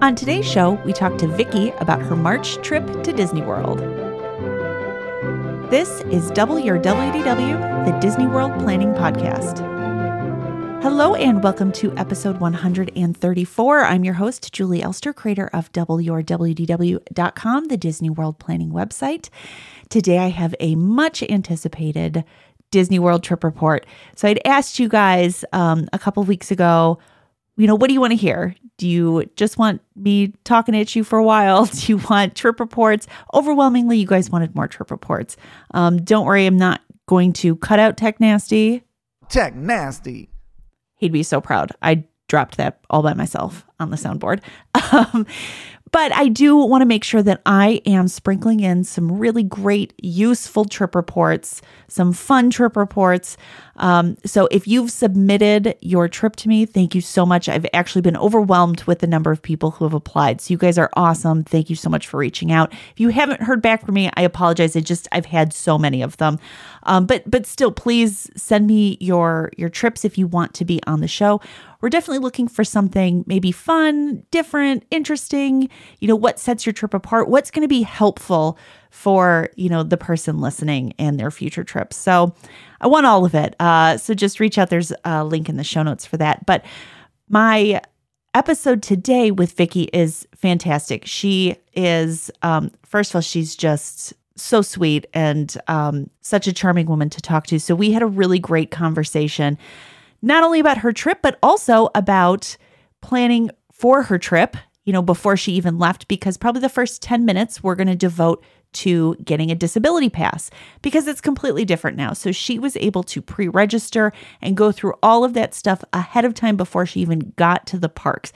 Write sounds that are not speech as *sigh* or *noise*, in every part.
On today's show, we talk to Vicki about her March trip to Disney World. This is Double Your WDW, the Disney World Planning Podcast. Hello and welcome to episode 134. I'm your host, Julie Elster, creator of doubleyourwdw.com, the Disney World Planning website. Today I have a much anticipated Disney World trip report. So I'd asked you guys um, a couple weeks ago, you know, what do you want to hear? Do you just want me talking at you for a while? *laughs* Do you want trip reports? Overwhelmingly, you guys wanted more trip reports. Um, don't worry, I'm not going to cut out Tech Nasty. Tech Nasty. He'd be so proud. I dropped that all by myself on the soundboard. Um, but I do want to make sure that I am sprinkling in some really great, useful trip reports, some fun trip reports. Um, so if you've submitted your trip to me, thank you so much. I've actually been overwhelmed with the number of people who have applied. So you guys are awesome. Thank you so much for reaching out. If you haven't heard back from me, I apologize. I just I've had so many of them. Um, but but still, please send me your your trips if you want to be on the show we're definitely looking for something maybe fun, different, interesting. You know, what sets your trip apart? What's going to be helpful for, you know, the person listening and their future trips. So I want all of it. Uh, so just reach out. There's a link in the show notes for that. But my episode today with Vicki is fantastic. She is, um, first of all, she's just so sweet and um, such a charming woman to talk to. So we had a really great conversation not only about her trip, but also about planning for her trip, you know, before she even left, because probably the first 10 minutes we're going to devote to getting a disability pass because it's completely different now. So she was able to pre register and go through all of that stuff ahead of time before she even got to the parks.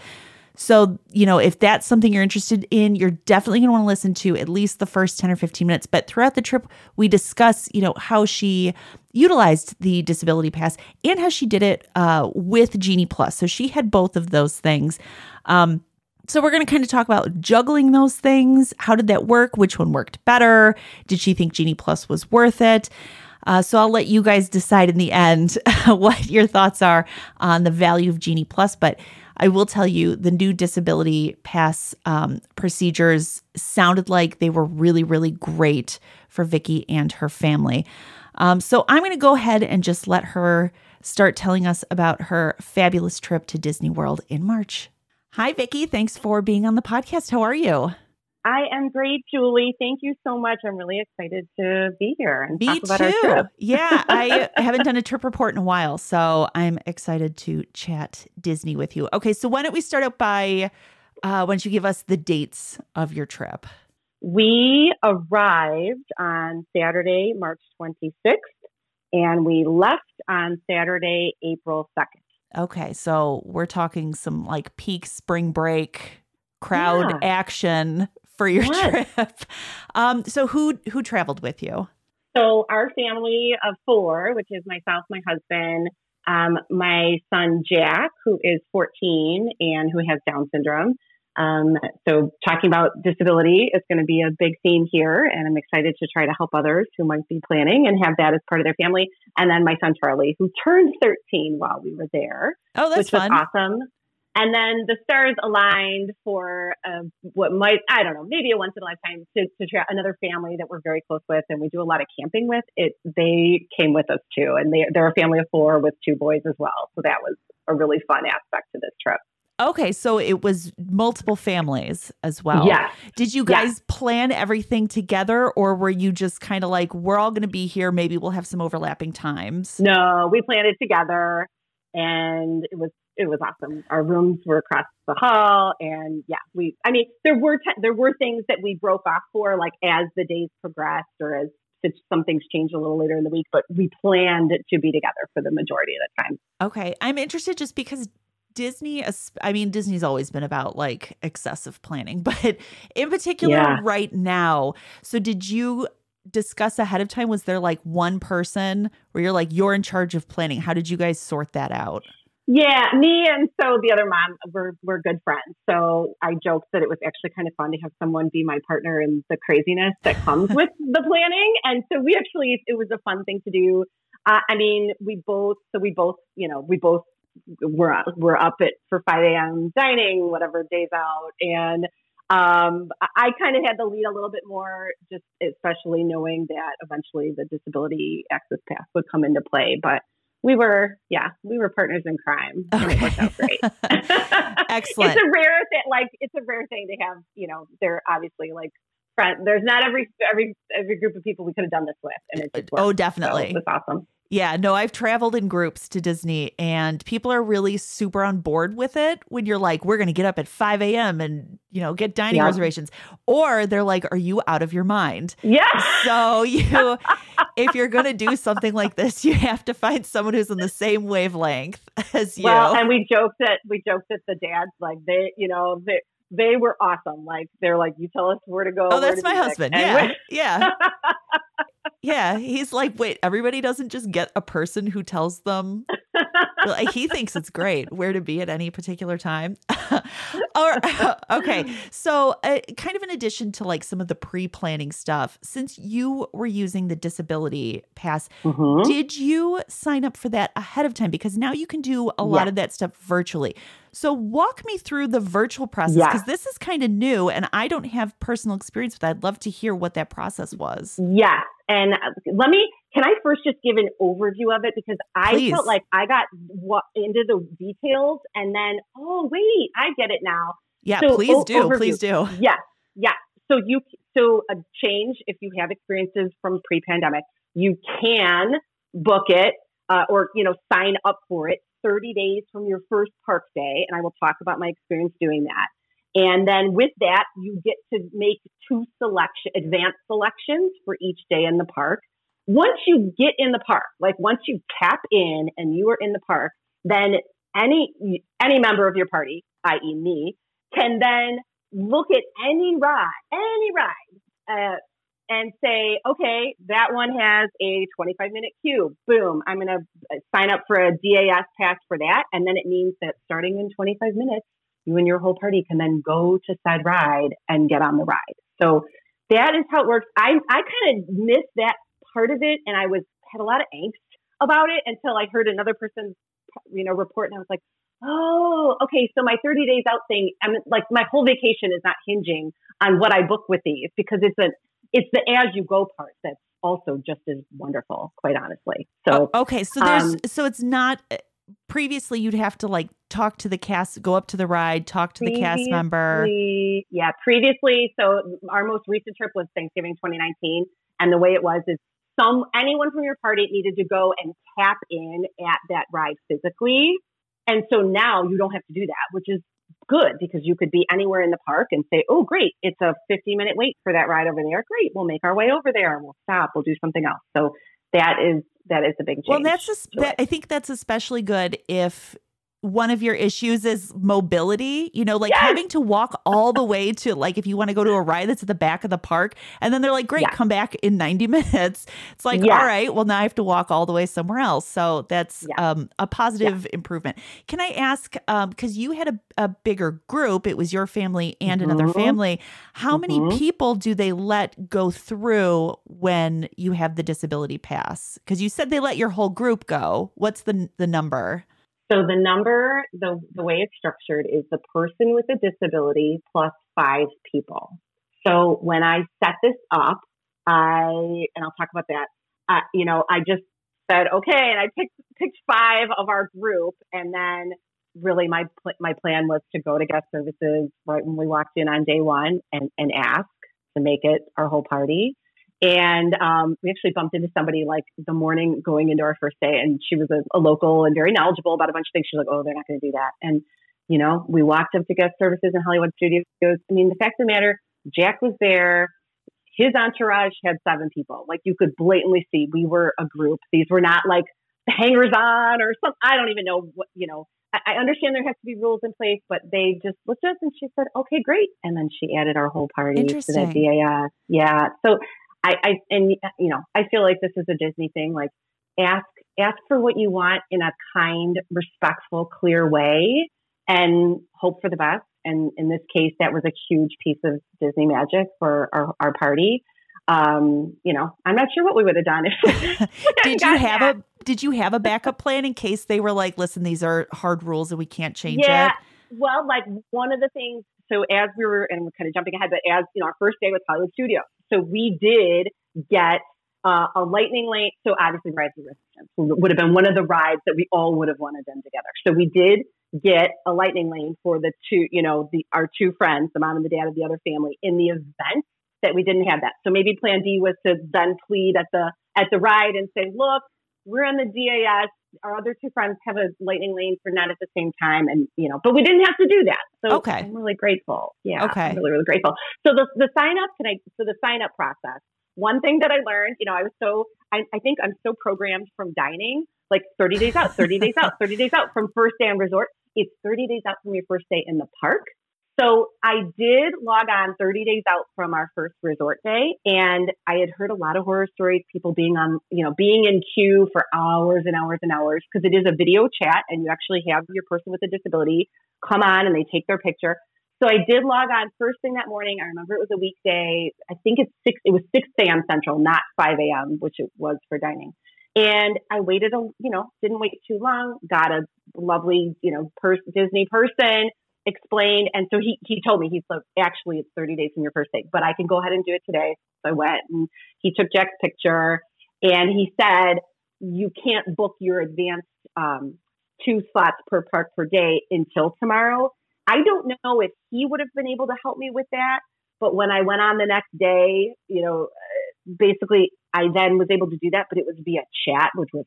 So, you know, if that's something you're interested in, you're definitely going to want to listen to at least the first 10 or 15 minutes. But throughout the trip, we discuss, you know, how she utilized the disability pass and how she did it uh, with Genie Plus. So she had both of those things. Um, so we're going to kind of talk about juggling those things. How did that work? Which one worked better? Did she think Genie Plus was worth it? Uh, so I'll let you guys decide in the end *laughs* what your thoughts are on the value of Genie Plus. But I will tell you the new disability pass um, procedures sounded like they were really, really great for Vicki and her family. Um, so I'm going to go ahead and just let her start telling us about her fabulous trip to Disney World in March. Hi, Vicki. Thanks for being on the podcast. How are you? I am great, Julie. Thank you so much. I'm really excited to be here and Me talk about too. our trip. yeah, I *laughs* haven't done a trip report in a while, so I'm excited to chat Disney with you. Okay, so why don't we start out by uh, why don't you give us the dates of your trip? We arrived on Saturday, March 26th, and we left on Saturday, April 2nd. Okay, so we're talking some like peak spring break crowd Yeah. action for your *laughs* Yes. trip. Um, so who who traveled with you? So, our family of four, which is myself, my husband, um, my son Jack, who is 14 and who has Down syndrome. Um, so, talking about disability is going to be a big theme here, and I'm excited to try to help others who might be planning and have that as part of their family. And then my son Charlie, who turned 13 while we were there, Oh, that's which fun. was awesome. And then the stars aligned for uh, what might, I don't know, maybe a once in a lifetime to, to try another family that we're very close with and we do a lot of camping with. It They came with us too. And they, they're a family of four with two boys as well. So that was a really fun aspect to this trip. Okay, so it was multiple families as well. Yeah. Did you Yeah. guys plan everything together or were you just kind of like we're all going to be here, maybe we'll have some overlapping times? No, we planned it together and it was it was awesome. Our rooms were across the hall, and yeah, we. I mean, there were t- there were things that we broke off for, like as the days progressed, or as some things changed a little later in the week. But we planned to be together for the majority of the time. Okay, I'm interested just because Disney, I mean, Disney's always been about like excessive planning, *laughs* but in particular Yeah. right now. So, did you discuss ahead of time? Was there like one person where you're like, you're in charge of planning? How did you guys sort that out? Yeah, me and so the other mom were were good friends. So I joked that it was actually kind of fun to have someone be my partner in the craziness that comes *laughs* with the planning. And so we actually it was a fun thing to do. Uh, I mean, we both so we both you know we both we're we're up at for 5 a.m. dining, whatever days out, and um, I kind of had to lead a little bit more, just especially knowing that eventually the disability access pass would come into play. But we were, yeah, we were partners in crime. Okay. And it worked out great. *laughs* *laughs* Excellent. it's a rare thing, like it's a rare thing to have. You know, they're obviously like friends. There's not every every every group of people we could have done this with, and it oh, definitely, so it was awesome. Yeah, no, I've traveled in groups to Disney and people are really super on board with it when you're like, we're going to get up at 5 a.m. and, you know, get dining yeah. reservations. Or they're like, are you out of your mind? Yeah. So you, if you're going to do something like this, you have to find someone who's on the same wavelength as you. Well, and we joked that, we joked that the dads, like they, you know, they, they were awesome. Like they're like, you tell us where to go. Oh, that's my husband. Yeah. yeah. *laughs* yeah, he's like, wait, everybody doesn't just get a person who tells them. like, he thinks it's great where to be at any particular time. *laughs* or *laughs* okay, so uh, kind of in addition to like some of the pre-planning stuff, since you were using the disability pass, mm-hmm. did you sign up for that ahead of time? Because now you can do a lot of that stuff virtually. So walk me through the virtual process because this is kind of new and I don't have personal experience with that. I'd love to hear what that process was. Yeah. And uh, let me, can I first just give an overview of it? Because I Please. felt like I got into the details and then, oh, wait, I get it now. Yeah, so, please do. Overview. Please do. Yeah. Yeah. So you, so a change, if you have experiences from pre pandemic, you can book it uh, or, you know, sign up for it 30 days from your first park day. And I will talk about my experience doing that. And then with that, you get to make two selection, advanced selections for each day in the park. Once you get in the park, like once you tap in and you are in the park, then any, any member of your party, i.e. me, can then look at any ride, any ride, uh, and say, okay, that one has a 25 minute queue. Boom. I'm going to sign up for a DAS pass for that. And then it means that starting in 25 minutes, you and your whole party can then go to said ride and get on the ride. So that is how it works. I, I kind of missed that part of it and I was, had a lot of angst about it until I heard another person, you know, report and I was like, oh, okay. So my 30 days out thing, I'm like, my whole vacation is not hinging on what I book with these because it's a, it's the as you go part that's also just as wonderful, quite honestly. So, oh, okay. So there's, um, so it's not, previously you'd have to like talk to the cast, go up to the ride, talk to the cast member. Yeah, previously. So our most recent trip was Thanksgiving 2019, and the way it was is some anyone from your party needed to go and tap in at that ride physically. And so now you don't have to do that, which is good because you could be anywhere in the park and say, "Oh, great, it's a 50 minute wait for that ride over there. Great, we'll make our way over there and we'll stop. We'll do something else." So that is that is a big change. Well, that's just, that, I think that's especially good if one of your issues is mobility, you know, like yes. having to walk all the way to like if you want to go to a ride that's at the back of the park and then they're like, Great, come back in 90 *laughs* minutes. It's like, all right, well now I have to walk all the way somewhere else. So that's um, a positive improvement. Can I ask, um, because you had a, a, bigger group, it was your family and mm-hmm. another family. How mm-hmm. many people do they let go through when you have the disability pass? Because you said they let your whole group go. What's the the number? So the number, the, the way it's structured is the person with a disability plus five people. So when I set this up, I, and I'll talk about that, uh, you know, I just said, okay, and I picked, picked five of our group. And then really my, my plan was to go to guest services right when we walked in on day one and, and ask to make it our whole party. And um, we actually bumped into somebody like the morning going into our first day, and she was a, a local and very knowledgeable about a bunch of things. She's like, "Oh, they're not going to do that." And you know, we walked up to guest services in Hollywood Studios. I mean, the fact of the matter, Jack was there. His entourage had seven people. Like you could blatantly see, we were a group. These were not like hangers on or some. I don't even know what you know. I, I understand there has to be rules in place, but they just looked at us and she said, "Okay, great." And then she added our whole party to that DAS. Yeah. So I, I and you know, I feel like this is a Disney thing. Like ask ask for what you want in a kind, respectful, clear way, and hope for the best. And in this case, that was a huge piece of Disney magic for our, our party. um, you know, I'm not sure what we would have done if. *laughs* did you have that. a Did you have a backup plan in case they were like, "Listen, these are hard rules and we can't change yeah, it"? Well, like one of the things. So as we were, and we're kind of jumping ahead, but as you know, our first day with Hollywood Studio. So we did get uh, a lightning lane. So obviously, Rise of Resistance would have been one of the rides that we all would have wanted them together. So we did get a lightning lane for the two, you know, the our two friends, the mom and the dad of the other family, in the event that we didn't have that. So maybe Plan D was to then plead at the at the ride and say, look, we're on the DAS. Our other two friends have a lightning lane for not at the same time, and you know, but we didn't have to do that. So okay. I'm really grateful. Yeah, okay, I'm really really grateful. So the the sign up can I so the sign up process. One thing that I learned, you know, I was so I, I think I'm so programmed from dining, like 30 days out, 30 days out, 30 days out from first day on resort. It's 30 days out from your first day in the park. So I did log on 30 days out from our first resort day and I had heard a lot of horror stories, people being on, you know, being in queue for hours and hours and hours because it is a video chat and you actually have your person with a disability come on and they take their picture. So I did log on first thing that morning. I remember it was a weekday. I think it's six, it was 6 a.m. central, not 5 a.m., which it was for dining. And I waited a, you know, didn't wait too long, got a lovely, you know, person, Disney person, explained. And so he, he told me, he's like, actually, it's 30 days from your first date, but I can go ahead and do it today. So I went and he took Jack's picture and he said, you can't book your advanced um, two slots per park per day until tomorrow. I don't know if he would have been able to help me with that. But when I went on the next day, you know, basically I then was able to do that, but it was via chat, which was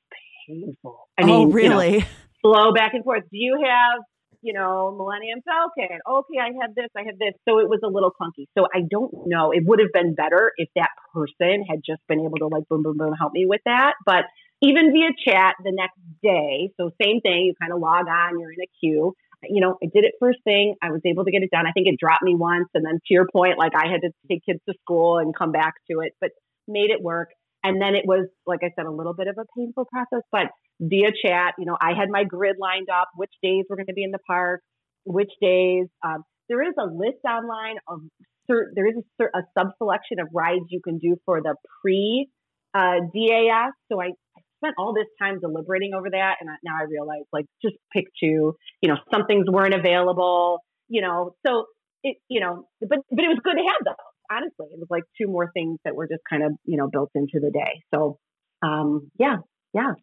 painful. I oh, mean, really? You know, slow back and forth. Do you have you know, Millennium Falcon. Okay, I have this, I have this. So it was a little clunky. So I don't know. It would have been better if that person had just been able to like boom, boom, boom, help me with that. But even via chat the next day, so same thing, you kind of log on, you're in a queue. You know, I did it first thing. I was able to get it done. I think it dropped me once. And then to your point, like I had to take kids to school and come back to it, but made it work. And then it was, like I said, a little bit of a painful process, but via chat, you know, I had my grid lined up, which days we're going to be in the park, which days. Um, there is a list online of cert, there is a, a sub selection of rides you can do for the pre uh, DAS. So I, I spent all this time deliberating over that, and I, now I realize like just pick two. You know, some things weren't available. You know, so it you know, but but it was good to have those honestly, it was like two more things that were just kind of, you know, built into the day. So, um, yeah, yeah.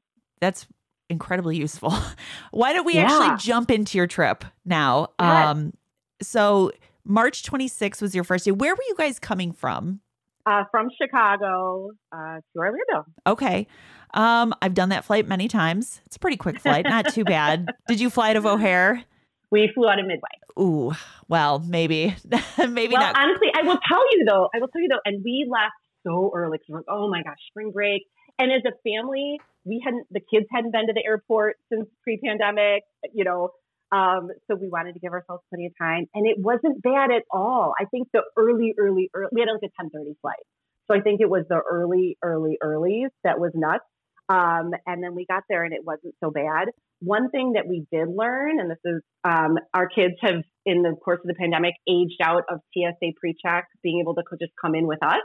That's incredibly useful. *laughs* Why don't we yeah. actually jump into your trip now? Um, so March 26th was your first day. Where were you guys coming from? Uh, from Chicago uh, to Orlando. Okay. Um, I've done that flight many times. It's a pretty quick flight, not too bad. *laughs* Did you fly to O'Hare? We flew out of Midway. Ooh, well, maybe, *laughs* maybe well, not. Honestly, I will tell you though. I will tell you though, and we left so early because we're like, oh my gosh, spring break. And as a family, we hadn't, the kids hadn't been to the airport since pre-pandemic. You know, um, so we wanted to give ourselves plenty of time, and it wasn't bad at all. I think the early, early, early we had like a ten thirty flight, so I think it was the early, early, early that was nuts. Um, and then we got there and it wasn't so bad. One thing that we did learn, and this is um, our kids have, in the course of the pandemic, aged out of TSA pre check, being able to just come in with us.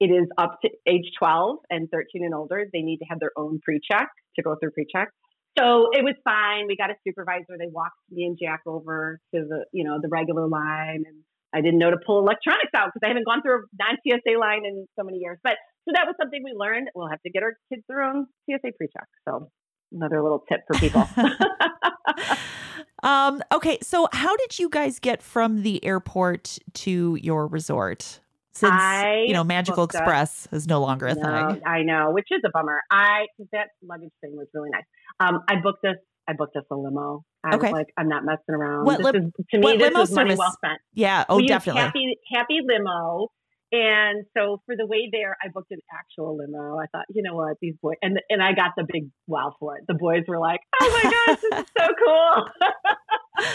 It is up to age 12 and 13 and older. They need to have their own pre check to go through pre check. So it was fine. We got a supervisor. They walked me and Jack over to the, you know, the regular line and I didn't know to pull electronics out because I haven't gone through a non TSA line in so many years. But so that was something we learned. We'll have to get our kids their own TSA pre-check. So another little tip for people. *laughs* *laughs* um, okay, so how did you guys get from the airport to your resort? Since I you know Magical Express a, is no longer a no, thing. I know, which is a bummer. I because that luggage thing was really nice. Um, I booked us. I booked us a limo. I okay. was like, I'm not messing around. What, this is, to me, this was money well spent. Yeah. Oh, we definitely. Happy, happy limo. And so for the way there, I booked an actual limo. I thought, you know what, these boys, and and I got the big wow for it. The boys were like, "Oh my gosh, this is so cool!"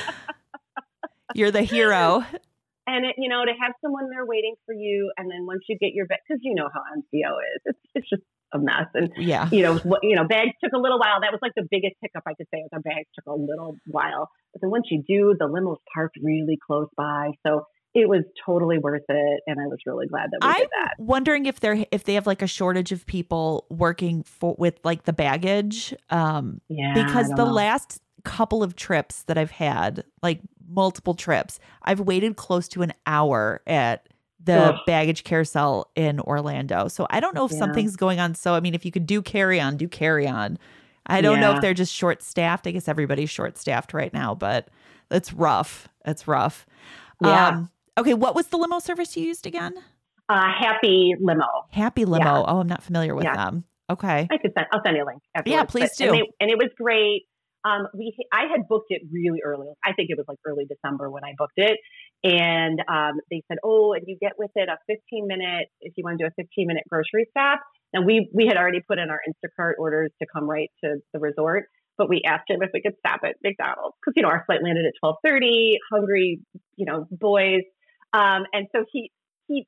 You're the hero. *laughs* And it, you know, to have someone there waiting for you, and then once you get your bag, because you know how MCO is, it's it's just a mess. And yeah, you know, you know, bags took a little while. That was like the biggest hiccup I could say. Was our bags took a little while, but then once you do, the limo's parked really close by, so it was totally worth it, and I was really glad that we I'm did that. wondering if they're if they have like a shortage of people working for with like the baggage. Um, Yeah, because the know. last couple of trips that I've had, like multiple trips, I've waited close to an hour at the Ugh. baggage carousel in Orlando. So I don't know if Yeah. something's going on. So I mean, if you could do carry on, do carry on. I don't know if they're just short staffed. I guess everybody's short staffed right now, but it's rough. It's rough. Yeah. Um, okay, what was the limo service you used again? uh, happy limo. Happy Limo. Yeah. Oh, I'm not familiar with Yeah. them. Okay. I could send. I'll send you a link. Afterwards. Yeah, please But- do. And, they, and it was great. Um, we I had booked it really early. I think it was like early December when I booked it, and um, they said, "Oh, and you get with it a 15 minute if you want to do a 15 minute grocery stop." And we we had already put in our Instacart orders to come right to the resort, but we asked him if we could stop at McDonald's because you know our flight landed at 12:30. Hungry, you know, boys, um, and so he he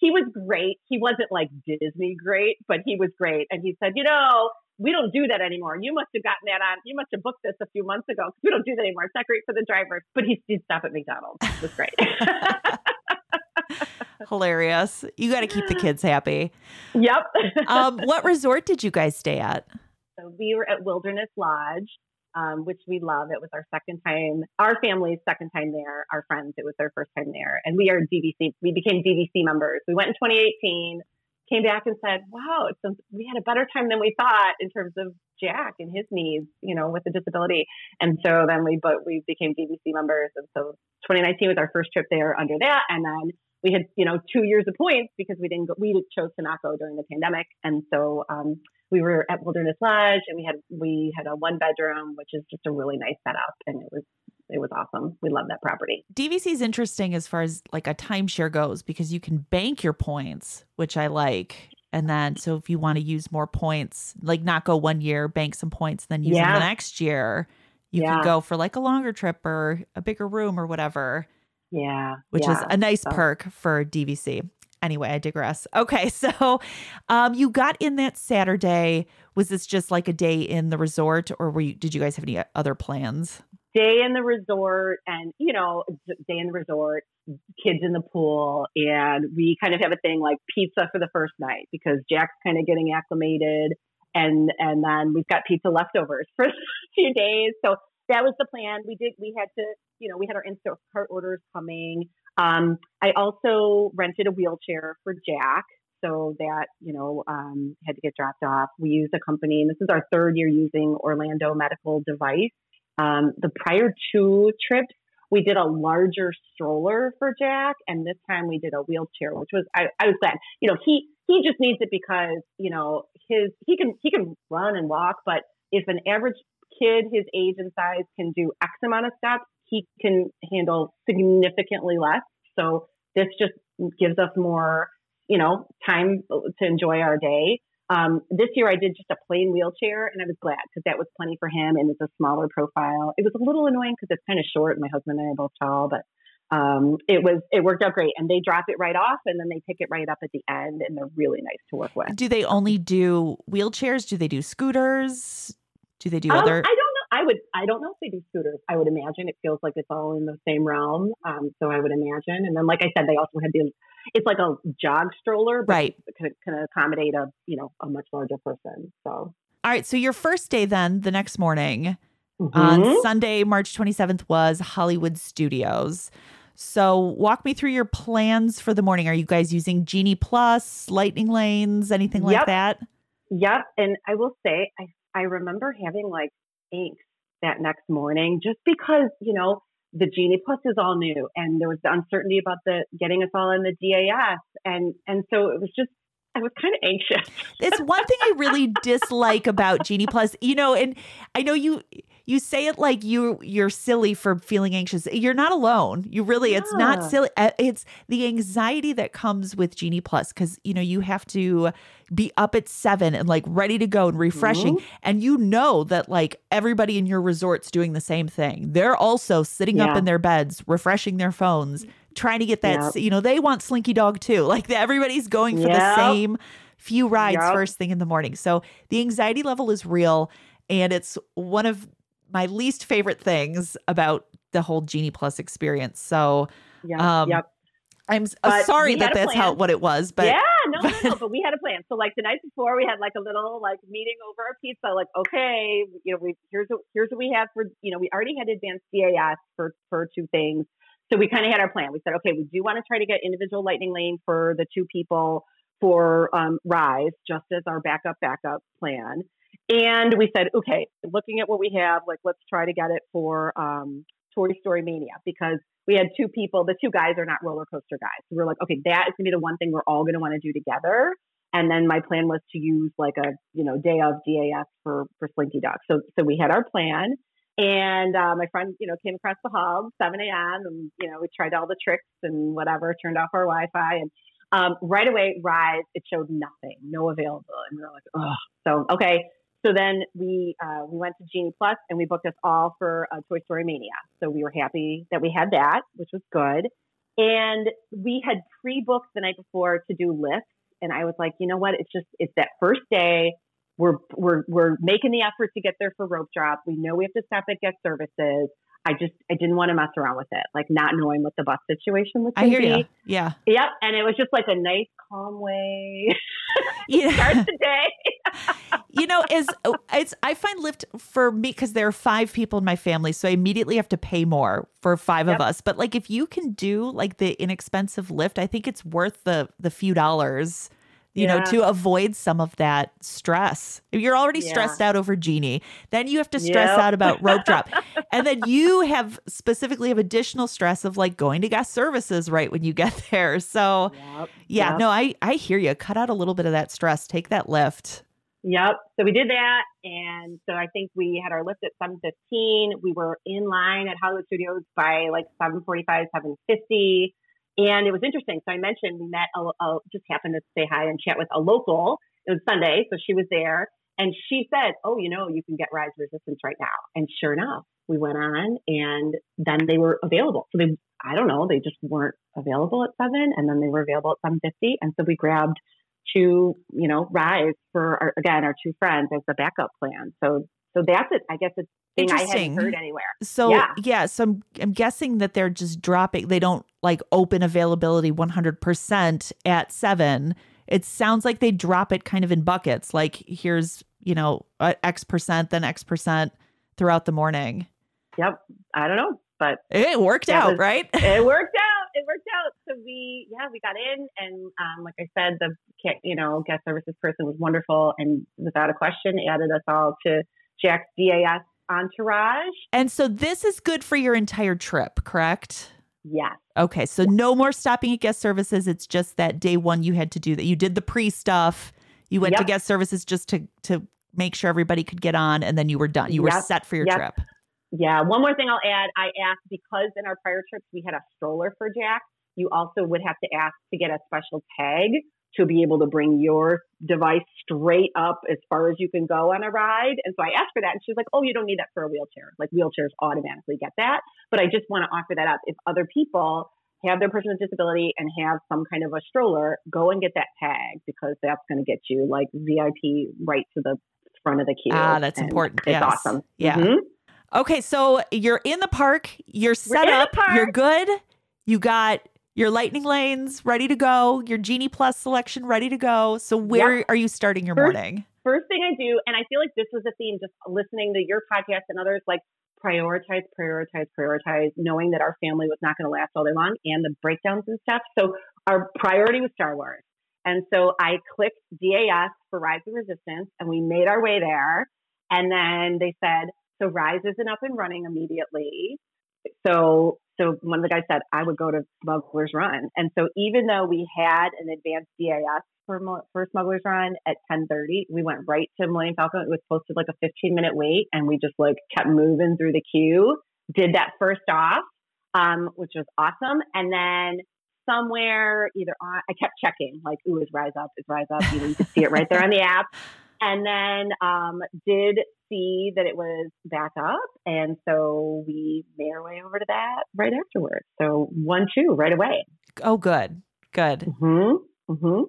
he was great. He wasn't like Disney great, but he was great. And he said, you know, we don't do that anymore. You must have gotten that on. You must have booked this a few months ago. We don't do that anymore. It's not great for the drivers. But he did stop at McDonald's. It was great. *laughs* Hilarious. You got to keep the kids happy. yep. *laughs* Um, what resort did you guys stay at? so we were at Wilderness Lodge, um, which we love. It was our second time, our family's second time there. Our friends, it was their first time there. And we are DVC. We became DVC members. We went in 2018. Came back and said, "Wow, we had a better time than we thought in terms of Jack and his needs, you know, with the disability." And so then we, but we became DVC members, and so 2019 was our first trip there under that, and then we had, you know, two years of points because we didn't go, we chose to not go during the pandemic, and so um, we were at Wilderness Lodge, and we had we had a one bedroom, which is just a really nice setup, and it was it was awesome. We love that property. DVC is interesting as far as like a timeshare goes because you can bank your points, which I like. And then, so if you want to use more points, like not go one year, bank some points, then use them the next year, you Yeah. can go for like a longer trip or a bigger room or whatever, Yeah, which is a nice So- perk for DVC. Anyway, I digress. *laughs* Okay, so um, you got in that Saturday. Was this just like a day in the resort, or were you? Did you guys have any other plans? day in the resort and you know day in the resort kids in the pool and we kind of have a thing like pizza for the first night because jack's kind of getting acclimated and and then we've got pizza leftovers *laughs* for a few days so that was the plan we did we had to you know we had our instacart orders coming um, i also rented a wheelchair for jack so that you know um, had to get dropped off we used a company and this is our third year using orlando medical device um, the prior two trips, we did a larger stroller for Jack, and this time we did a wheelchair, which was I, I was glad. You know, he he just needs it because you know his he can he can run and walk, but if an average kid his age and size can do X amount of steps, he can handle significantly less. So this just gives us more, you know, time to enjoy our day. Um, this year I did just a plain wheelchair and I was glad because that was plenty for him and it's a smaller profile. It was a little annoying because it's kind of short. My husband and I are both tall, but um, it was it worked out great. And they drop it right off and then they pick it right up at the end and they're really nice to work with. Do they only do wheelchairs? Do they do scooters? Do they do Um, other? I don't. I would. I don't know if they do scooters. I would imagine it feels like it's all in the same realm. Um, so I would imagine. And then, like I said, they also had the. It's like a jog stroller, but Right. it can, can accommodate a you know a much larger person. So All right. So your first day, then the next morning Mhm. on Sunday, March 27th, was Hollywood Studios. So walk me through your plans for the morning. Are you guys using Genie Plus, Lightning Lanes, anything like Yep. that? Yep. And I will say, I, I remember having like angst that next morning just because, you know, the Genie Plus is all new and there was the uncertainty about the getting us all in the DAS. And, and so it was just, I was kind of anxious. It's one thing I really dislike about Genie Plus. You know, and I know you you say it like you you're silly for feeling anxious. You're not alone. You really it's not silly. Uh, It's the anxiety that comes with Genie Plus cuz you know you have to be up at 7 and like ready to go and refreshing and you know that like everybody in your resort's doing the same thing. They're also sitting up in their beds, refreshing their phones, trying to get that, Yep. you know, they want Slinky Dog too. *laughs* Like everybody's going for the same few rides Yep. first thing in the morning. So the anxiety level is real. And it's one of my least favorite things about the whole Genie Plus experience. So yeah, Um, yep. I'm uh, sorry that that's how what it was, but yeah, no, no, no. *laughs* but we had a plan. So like the night before, we had like a little like meeting over our pizza. Like, okay, you know, we here's what, here's what we have for you know, we already had advanced DAS for for two things. So we kind of had our plan. We said, okay, we do want to try to get individual lightning lane for the two people for um, Rise, just as our backup backup plan. And we said, okay, looking at what we have, like let's try to get it for um, Toy Story Mania because we had two people. The two guys are not roller coaster guys. So we're like, okay, that is gonna be the one thing we're all gonna want to do together. And then my plan was to use like a you know day of DAS for for Slinky Dog. So so we had our plan, and uh, my friend you know came across the hub 7 a.m. and you know we tried all the tricks and whatever, turned off our Wi-Fi, and um, right away Rise it showed nothing, no available, and we were like, oh, so okay. So then we uh, we went to Genie Plus and we booked us all for Toy Story Mania. So we were happy that we had that, which was good. And we had pre-booked the night before to do Lyfts, and I was like, you know what? It's just it's that first day. We're we're we're making the effort to get there for rope drop. We know we have to stop at guest services. I just I didn't want to mess around with it, like not knowing what the bus situation was. I hear be. you. Yeah. Yep. And it was just like a nice, calm way *laughs* yeah. start the day. *laughs* you know, is oh, it's I find Lyft for me because there are five people in my family, so I immediately have to pay more for five Yep. of us. But like if you can do like the inexpensive Lyft, I think it's worth the the few dollars. You know, to avoid some of that stress. If you're already Yeah. stressed out over Genie, then you have to stress Yep. out about rope drop. *laughs* and then you have specifically have additional stress of like going to guest services right when you get there. So Yep. yeah, Yep. no, I I hear you. Cut out a little bit of that stress. Take that Lyft. Yep. So we did that. And so I think we had our Lyft at 7.15. We were in line at Hollywood Studios by like 7.45, 7.50. And it was interesting. So I mentioned we met, a, a, just happened to say hi and chat with a local. It was Sunday. So she was there. And she said, oh, you know, you can get Rise Resistance right now. And sure enough, we went on and then they were available. So they, I don't know, they just weren't available at 7 and then they were available at 7.50. And so we grabbed two, you know, rise for our, again our two friends as the backup plan. So so that's it. I guess it's thing I Interesting. hadn't heard anywhere. So yeah. Yeah. so I'm I'm guessing that they're just dropping. They don't like open availability 100% at seven. It sounds like they drop it kind of in buckets. Like here's you know X percent, then X percent throughout the morning. Yep. I don't know, but It worked out, was- right? *laughs* it worked out. It worked out. So we yeah we got in and um, like I said the you know guest services person was wonderful and without a question added us all to Jack's DAS entourage. And so this is good for your entire trip, correct? Yes. Okay, so no more stopping at guest services. It's just that day one you had to do that. You did the pre stuff. You went to guest services just to to make sure everybody could get on, and then you were done. You were set for your Yep. trip. Yeah, one more thing I'll add. I asked because in our prior trips we had a stroller for Jack. You also would have to ask to get a special tag to be able to bring your device straight up as far as you can go on a ride. And so I asked for that, and she was like, "Oh, you don't need that for a wheelchair. Like wheelchairs automatically get that." But I just want to offer that up. If other people have their person with disability and have some kind of a stroller, go and get that tag because that's going to get you like VIP right to the front of the queue. Ah, that's And important. It's Yes. awesome. Yeah. Mhm. Okay, so you're in the park. You're set the up. You're good. You got your lightning lanes ready to go. Your Genie Plus selection ready to go. So where are you starting your First- morning? first thing I do, and I feel like this was a theme just listening to your podcast and others, like prioritize, prioritize, prioritize, knowing that our family was not going to last all day long and the breakdowns and stuff. So our priority was Star Wars. And so I clicked DAS for Rise of Resistance and we made our way there. And then they said, so Rise isn't up and running immediately. So, so one of the guys said, I would go to Smuggler's Run. And so even though we had an advanced DAS for, for Smuggler's Run at 1030, we went right to Millennium Falcon. It was posted like a 15 minute wait and we just like kept moving through the queue, did that first off, um, which was awesome. And then somewhere either on, I kept checking like, ooh, is Rise Up, is Rise Up. You know, you could see it right there on the app. And then um, did see that it was back up. And so we made our way over to that right afterwards. So one, two right away. Oh, good. Good. Mm-hmm. Mm-hmm.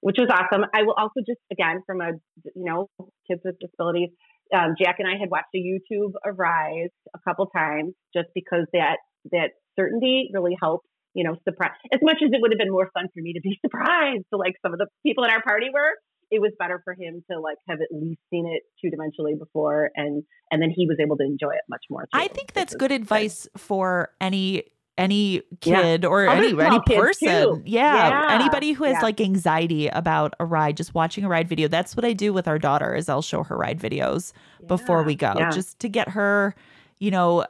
Which was awesome. I will also just, again, from a, you know, kids with disabilities, um, Jack and I had watched a YouTube Arise a couple times just because that, that certainty really helps you know, surprise. As much as it would have been more fun for me to be *laughs* surprised to like some of the people in our party were, it was better for him to like have at least seen it two dimensionally before, and and then he was able to enjoy it much more. Too, I think that's good advice for any any kid yeah. or Other any any person. Yeah. yeah. Anybody who has yeah. like anxiety about a ride, just watching a ride video. That's what I do with our daughter is I'll show her ride videos before we go. Just to get her, you know,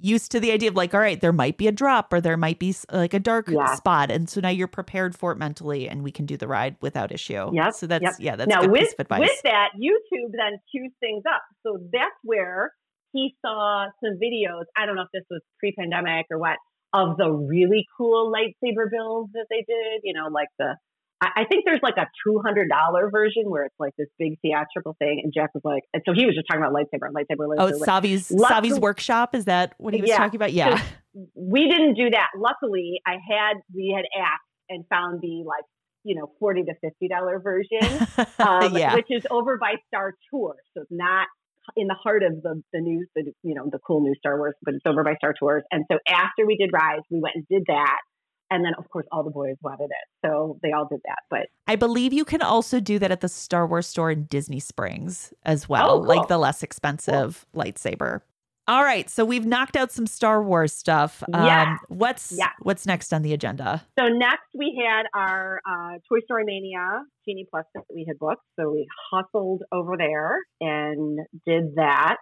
used to the idea of like, all right, there might be a drop or there might be like a dark spot. And so now you're prepared for it mentally and we can do the ride without issue. Yeah. So that's yep. yeah, that's now good with, piece of advice. With that, YouTube then cues things up. So that's where he saw some videos. I don't know if this was pre pandemic or what, of the really cool lightsaber builds that they did, you know, like the I think there's like a two hundred dollar version where it's like this big theatrical thing, and Jack was like, and so he was just talking about lightsaber, lightsaber, lightsaber. Oh, it's Savi's Savi's workshop. Is that what he was yeah. talking about? Yeah, we didn't do that. Luckily, I had we had asked and found the like you know forty to fifty dollar version, *laughs* um, yeah. which is over by Star Tours, so it's not in the heart of the the news, the you know the cool new Star Wars, but it's over by Star Tours. And so after we did Rise, we went and did that. And then, of course, all the boys wanted it. So they all did that. But I believe you can also do that at the Star Wars store in Disney Springs as well, oh, cool. like the less expensive cool. lightsaber. All right, so we've knocked out some Star Wars stuff. Yeah. Um, what's yeah. what's next on the agenda? So next we had our uh, Toy Story Mania Genie Plus that we had booked. So we hustled over there and did that,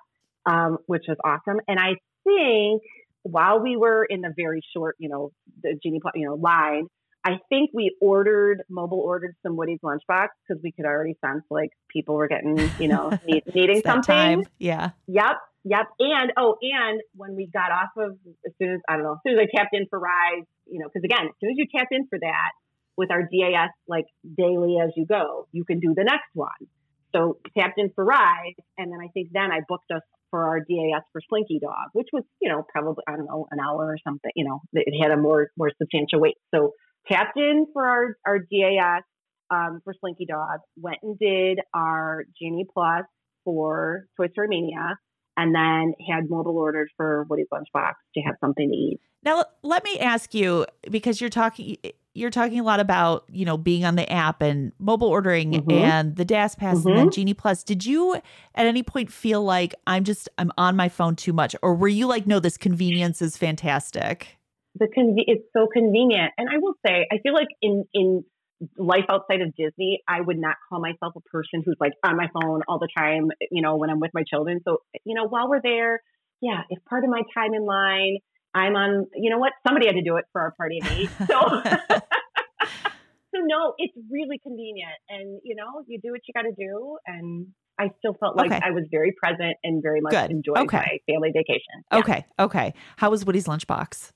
um, which was awesome. And I think while we were in the very short, you know, the Genie, you know, line, I think we ordered, mobile ordered some Woody's lunchbox because we could already sense like people were getting, you know, *laughs* need, needing something. Time. Yeah. Yep. Yep. And, oh, and when we got off of, as soon as, I don't know, as soon as I tapped in for Rise, you know, because again, as soon as you tap in for that with our DAS, like daily as you go, you can do the next one. So tapped in for Rise. And then I think then I booked us for our DAS for Slinky Dog, which was, you know, probably, I don't know, an hour or something, you know, it had a more, more substantial wait. So tapped in for our, our DAS um, for Slinky Dog, went and did our Genie Plus for Toy Story Mania, and then had mobile orders for Woody's Lunchbox to have something to eat. Now, let me ask you because you're talking you're talking a lot about you know being on the app and mobile ordering Mhm. and the DAS Pass and then Genie Plus. Did you at any point feel like I'm just I'm on my phone too much, or were you like, no, this convenience is fantastic? The conve- it's so convenient, and I will say, I feel like in in life outside of Disney, I would not call myself a person who's like on my phone all the time. You know, when I'm with my children. So you know, while we're there, yeah, if part of my time in line. I'm on, you know what? Somebody had to do it for our party of eight. So, *laughs* so no, it's really convenient. And, you know, you do what you got to do. And I still felt like Okay. I was very present and very much Good. enjoyed Okay. my family vacation. Yeah. Okay, okay. How was Woody's lunchbox?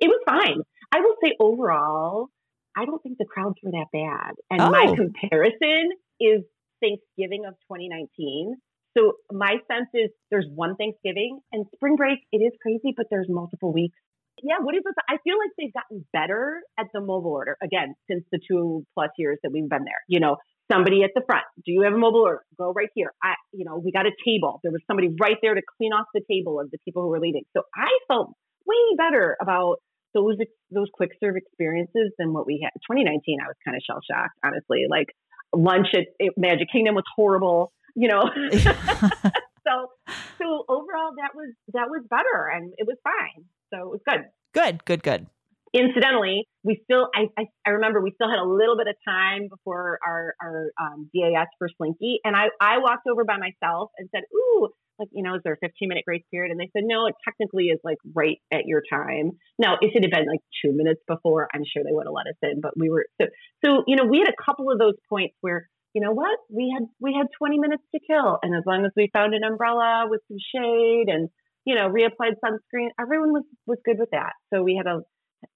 It was fine. I will say overall, I don't think the crowds were that bad. And my Oh. comparison is Thanksgiving of 2019. So my sense is there's one Thanksgiving and spring break. It is crazy, but there's multiple weeks. Yeah, what is it? I feel like they've gotten better at the mobile order again since the two plus years that we've been there. You know, somebody at the front. Do you have a mobile order? Go right here. I, you know, we got a table. There was somebody right there to clean off the table of the people who were leaving. So I felt way better about those those quick serve experiences than what we had. 2019, I was kind of shell shocked, honestly. Like lunch at, at Magic Kingdom was horrible. You know, *laughs* *laughs* so so overall that was that was better and it was fine. So it was good. good, good, good. Incidentally, we still I, I, I remember we still had a little bit of time before our our um, DAS for Slinky, and I I walked over by myself and said, "Ooh." Like, you know, is there a 15 minute grace period? And they said, no, it technically is like right at your time. Now, if it had been like two minutes before, I'm sure they would have let us in, but we were, so, so, you know, we had a couple of those points where, you know what, we had, we had 20 minutes to kill. And as long as we found an umbrella with some shade and, you know, reapplied sunscreen, everyone was, was good with that. So we had a,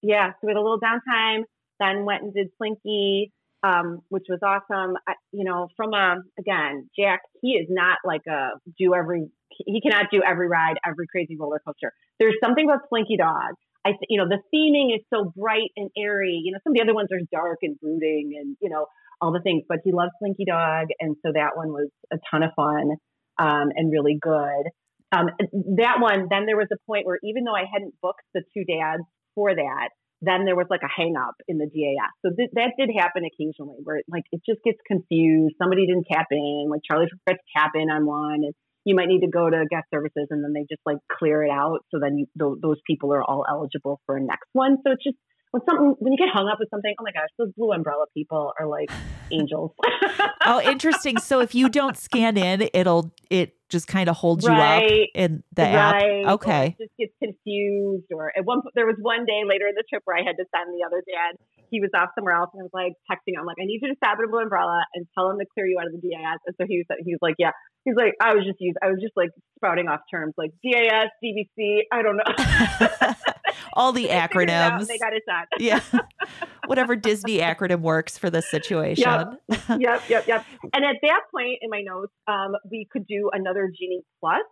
yeah, so we had a little downtime, then went and did Slinky, um, which was awesome. I, you know, from a, again, Jack, he is not like a do every, he cannot do every ride, every crazy roller coaster. There's something about Slinky Dog. I, th- you know, the theming is so bright and airy. You know, some of the other ones are dark and brooding and, you know, all the things, but he loves Slinky Dog. And so that one was a ton of fun, um, and really good. Um, that one, then there was a point where even though I hadn't booked the two dads for that, then there was like a hang up in the DAS. So th- that did happen occasionally where like it just gets confused. Somebody didn't tap in, like Charlie forgot to tap in on one and you might need to go to guest services and then they just like clear it out. So then you, th- those people are all eligible for a next one. So it's just when something when you get hung up with something, oh my gosh, those blue umbrella people are like *laughs* angels. oh, interesting. So if you don't scan in, it'll it just kind of holds you up in the right. app. Okay. just gets confused. Or at one, there was one day later in the trip where I had to send the other dad. He was off somewhere else, and I was like texting. him. I'm like, I need you to stop at a blue umbrella and tell him to clear you out of the DAS. And so he was, he was like, yeah. He's like, I was just used, I was just like spouting off terms like DAS, DVC. I don't know. *laughs* All the *laughs* They figured it out, acronyms. They got it done. yeah. *laughs* Whatever Disney acronym works for this situation. yep, yep, yep. *laughs* And at that point in my notes, um, we could do another Genie Plus,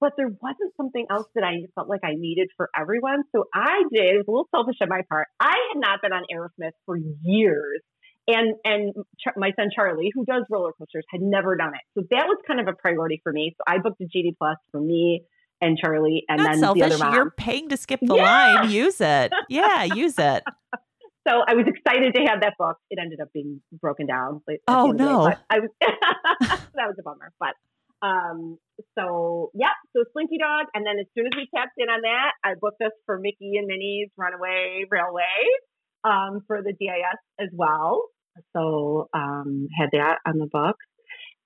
but there wasn't something else that I felt like I needed for everyone. So I did. It was a little selfish on my part. I had not been on Aerosmith for years. And and my son Charlie, who does roller coasters, had never done it. So that was kind of a priority for me. So I booked a Genie Plus for me and Charlie, and Not then selfish. the other mom. You're paying to skip the Yeah. line. Use it. Yeah, use it. *laughs* So I was excited to have that book. It ended up being broken down. Oh, end of the day, no. but I was *laughs* that was a bummer. But um, so yeah, so Slinky Dog, and then as soon as we tapped in on that, I booked us for Mickey and Minnie's Runaway Railway um, for the DAS as well. So um, had that on the book,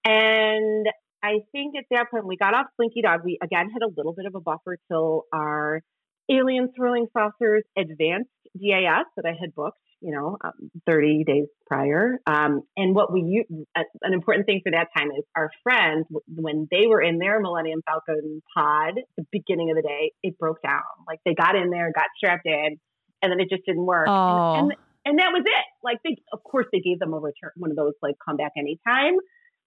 and I think at that point we got off Slinky Dog. We again had a little bit of a buffer till our Alien Swirling Saucers Advanced DAS that I had booked, you know, um, 30 days prior. Um, and what we, uh, an important thing for that time is our friends, when they were in their Millennium Falcon pod, at the beginning of the day, it broke down. Like they got in there, got strapped in, and then it just didn't work. Oh. And, and, and that was it. Like they, of course, they gave them a return, one of those like come back anytime.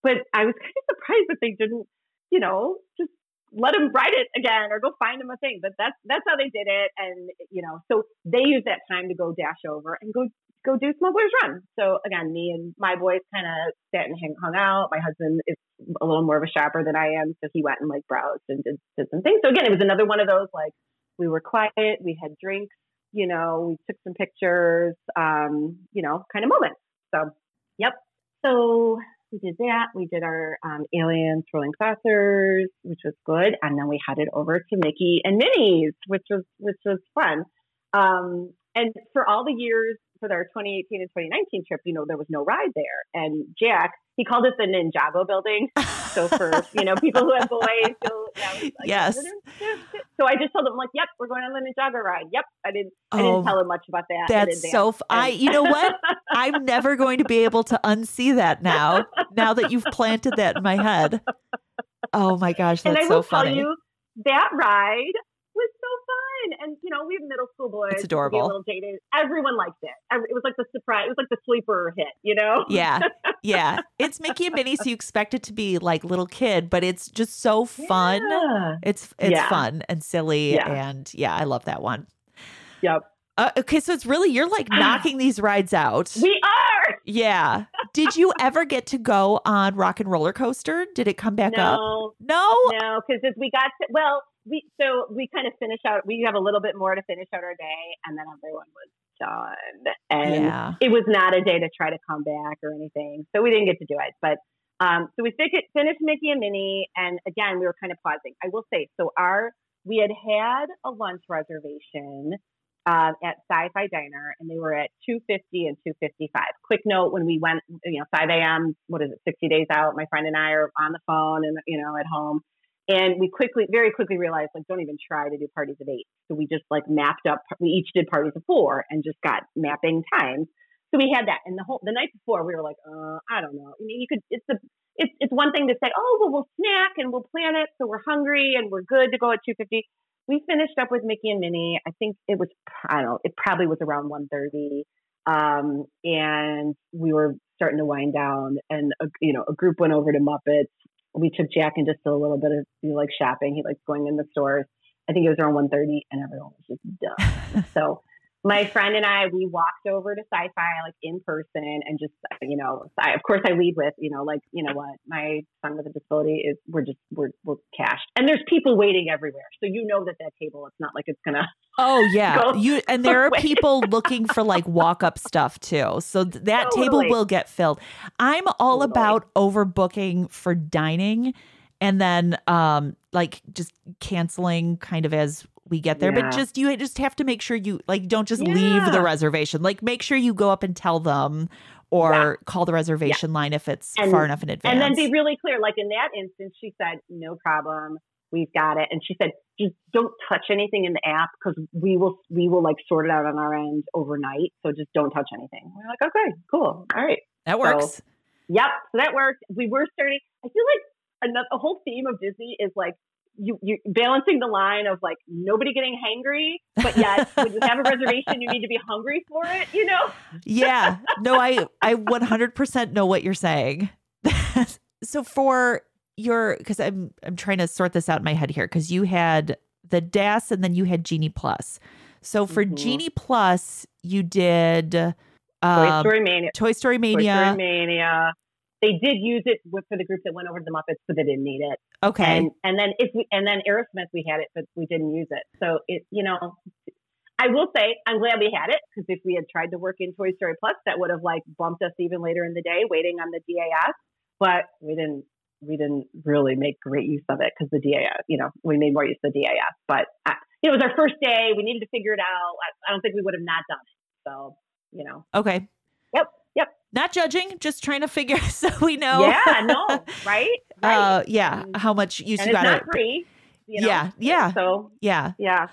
But I was kind of surprised that they didn't, you know, just let them write it again or go find them a thing. But that's that's how they did it, and you know, so they used that time to go dash over and go go do Smuggler's Run. So again, me and my boys kind of sat and hang, hung out. My husband is a little more of a shopper than I am, so he went and like browsed and did, did some things. So again, it was another one of those like we were quiet, we had drinks, you know, we took some pictures, um, you know, kind of moments. So, yep. So we did that. We did our um, alien swirling saucers, which was good, and then we headed over to Mickey and Minnie's, which was which was fun. Um, and for all the years for our 2018 and 2019 trip, you know, there was no ride there. And Jack, he called it the Ninjago building. So for *laughs* you know people who have boys, so yeah, it was like, Yes. So I just told him like, "Yep, we're going on the Ninjago ride." Yep, I didn't. I Oh, didn't tell him much about that. That's so. F- I. You know what? I'm never going to be able to unsee that now. Now that you've planted that in my head. Oh my gosh, and that's I so will funny. tell you that ride was so fun. And you know, we have middle school boys. It's who can be adorable. Little dated. Everyone liked it. It was like the surprise. It was like the sleeper hit. You know? yeah, *laughs* yeah. It's Mickey and Minnie, so you expect it to be like little kid, but it's just so fun. Yeah. It's it's Yeah. fun and silly, Yeah. and yeah, I love that one. Yep. Uh, okay, so it's really you're like *sighs* knocking these rides out. We are. yeah. Did you ever get to go on Rock and Roller Coaster? Did it come back up? No, No. no, because as we got to well, we so we kind of finish out. We have a little bit more to finish out our day, and then everyone was done. And Yeah. it was not a day to try to come back or anything. So we didn't get to do it. But um, so we fi- finished Mickey and Minnie, and again, we were kind of pausing. I will say, so our we had had a lunch reservation um, at Sci-Fi Diner, and they were at two fifty and two fifty five. Quick note: when we went, you know, five a.m. What is it? Sixty days out. My friend and I are on the phone, and you know, at home. And we quickly, very quickly realized, like, don't even try to do parties of eight. So we just like mapped up. We each did parties of four, and just got mapping times. So we had that, and the whole the night before, we were like, uh, I don't know. I mean, you could. It's the it's it's one thing to say, oh well, we'll snack and we'll plan it, so we're hungry and we're good to go at two fifty. We finished up with Mickey and Minnie. I think it was I don't know. It probably was around one thirty, um, and we were starting to wind down. And a, you know, a group went over to Muppets. We took Jack and just did a little bit of you know, like shopping. He likes going in the stores. I think it was around one thirty, and everyone was just done. *laughs* so my friend and I, we walked over to sci-fi like in person and just, you know, I, of course I lead with, you know, like, you know what, my son with a disability is, we're just, we're, we're cashed and there's people waiting everywhere. So you know that that table, it's not like it's going to. Oh *laughs* yeah. You, and there are people *laughs* looking for like walk up stuff too. So th- that Totally. table will get filled. I'm all Totally. about overbooking for dining and then um like just canceling kind of as we get there Yeah. but just you just have to make sure you like don't just leave the reservation like make sure you go up and tell them or call the reservation line if it's And- far enough in advance And then be really clear. Like in that instance, she said, no problem. We've got it. And she said, just don't touch anything in the app because we will, we will like sort it out on our end overnight. So just don't touch anything. We're like, okay, cool. All right. that works Yep. So that worked. We were starting. I feel like another a whole theme of Disney is like you you balancing the line of like nobody getting hangry, but yet *laughs* when you have a reservation, you need to be hungry for it. You know? yeah no i i *laughs* 100% know what you're saying *laughs* so for your because i'm i'm trying to sort this out in my head here because you had the das and then you had genie plus so for Mhm. genie plus you did Toy um, Story Mania. toy story Toy Story Mania. They did use it with, for the group that went over to the Muppets, but they didn't need it. okay And and then if we and then Aerosmith we had it, but we didn't use it. So it you know, I will say I'm glad we had it because if we had tried to work in Toy Story Plus, that would have like bumped us even later in the day, waiting on the DAS. But we didn't we didn't really make great use of it because the DAS, you know, we made more use of the DAS. But uh, it was our first day. We needed to figure it out. I, I don't think we would have not done it. So you know, okay. Not judging just trying to figure *laughs* so we know yeah, no, right, *laughs* right. uh yeah how much use and you it's got not it free. You know? yeah yeah So yeah yeah.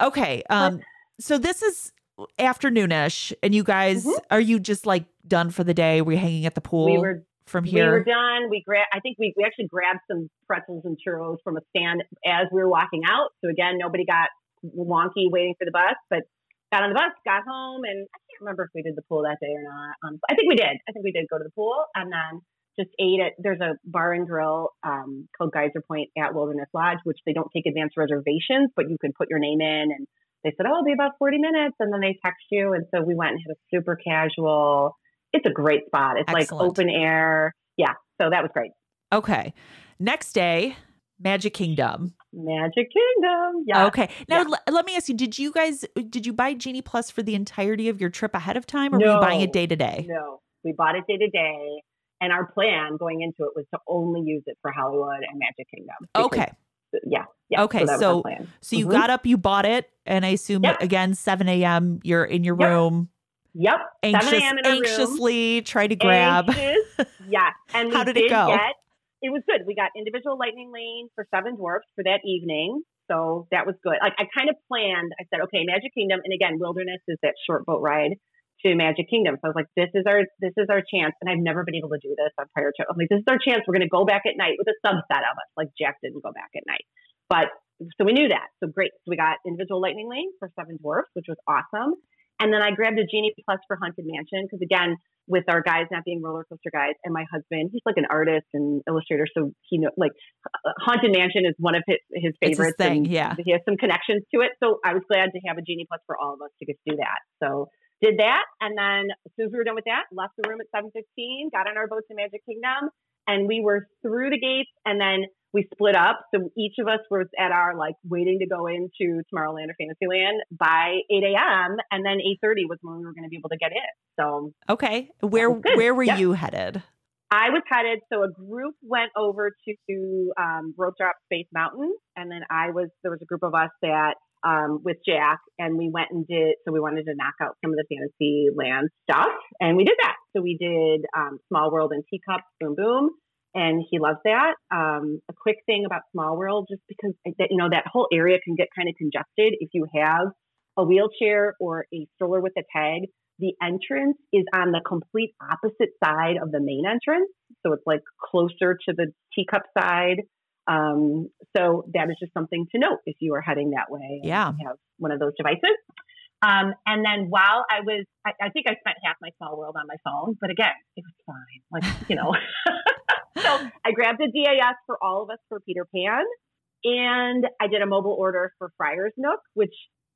Okay. Um so this is afternoonish and you guys Mhm. are you just like done for the day? Were you hanging at the pool we were from here. we were done. We gra- I think we, we actually grabbed some pretzels and churros from a stand as we were walking out. So again, nobody got wonky waiting for the bus, but got on the bus, got home, and remember if we did the pool that day or not. Um, I think we did. I think we did go to the pool and then just ate at there's a bar and grill um, called Geyser Point at Wilderness Lodge, which they don't take advance reservations, but you can put your name in and they said, Oh, it'll be about 40 minutes. And then they text you. And so we went and had a super casual, it's a great spot. It's Excellent. like open air. Yeah. So that was great. Okay. Next day, Magic Kingdom. Magic Kingdom. Yeah. Okay. Now Yeah. l- let me ask you, did you guys did you buy Genie Plus for the entirety of your trip ahead of time or were you buying it day to day? No, we bought it day to day. And our plan going into it was to only use it for Hollywood and Magic Kingdom. because- Okay. Yeah. Yeah. Okay, So, so-. So you Mhm. got up, you bought it, and I assume Yep. again, 7 a.m. you're in your Yep. room, Yep. anxious, 7 a.m. in our room. anxiously try to grab. Anxious. yeah. *laughs* And How did it go? Get, it was good. We got individual lightning lane for Seven Dwarfs for that evening. So that was good. Like I kind of planned, I said, okay, Magic Kingdom. And again, Wilderness is that short boat ride to Magic Kingdom. So I was like, this is our this is our chance. And I've never been able to do this on prior to I'm like, this is our chance. We're gonna go back at night with a subset of us. Like Jack didn't go back at night. But so we knew that. So great. So we got individual lightning lane for Seven Dwarfs, which was awesome. And then I grabbed a Genie Plus for Haunted Mansion because again, with our guys not being roller coaster guys, and my husband, he's like an artist and illustrator, so he know like uh, Haunted Mansion is one of his his his thing, yeah. he has some connections to it. So I was glad to have a Genie Plus for all of us to get to do that. So did that, and then as soon as we were done with that, left the room at seven fifteen, got on our boat to Magic Kingdom, and we were through the gates, and then we split up. So each of us was at our like waiting to go into Tomorrowland or Fantasyland by 8 a.m. And then 8:30 was when we were going to be able to get in. So Okay. Where where were Yep. you headed? I was headed. So a group went over to um, Rope Drop Space Mountain, and then I was there was a group of us that um, with Jack, and we went and did. So we wanted to knock out some of the Fantasyland stuff, and we did that. So we did um, Small World and Teacups, Boom Boom, and he loves that. Um, a quick thing about Small World, just because that you know that whole area can get kind of congested if you have a wheelchair or a stroller with a tag. The entrance is on the complete opposite side of the main entrance, so it's like closer to the teacup side. Um, so that is just something to note if you are heading that way. Yeah. have one of those devices. Um, and then while I was, I, I think I spent half my small world on my phone, but again, it was fine. Like, you know, *laughs* so I grabbed a DAS for all of us for Peter Pan. And I did a mobile order for Friar's Nook, which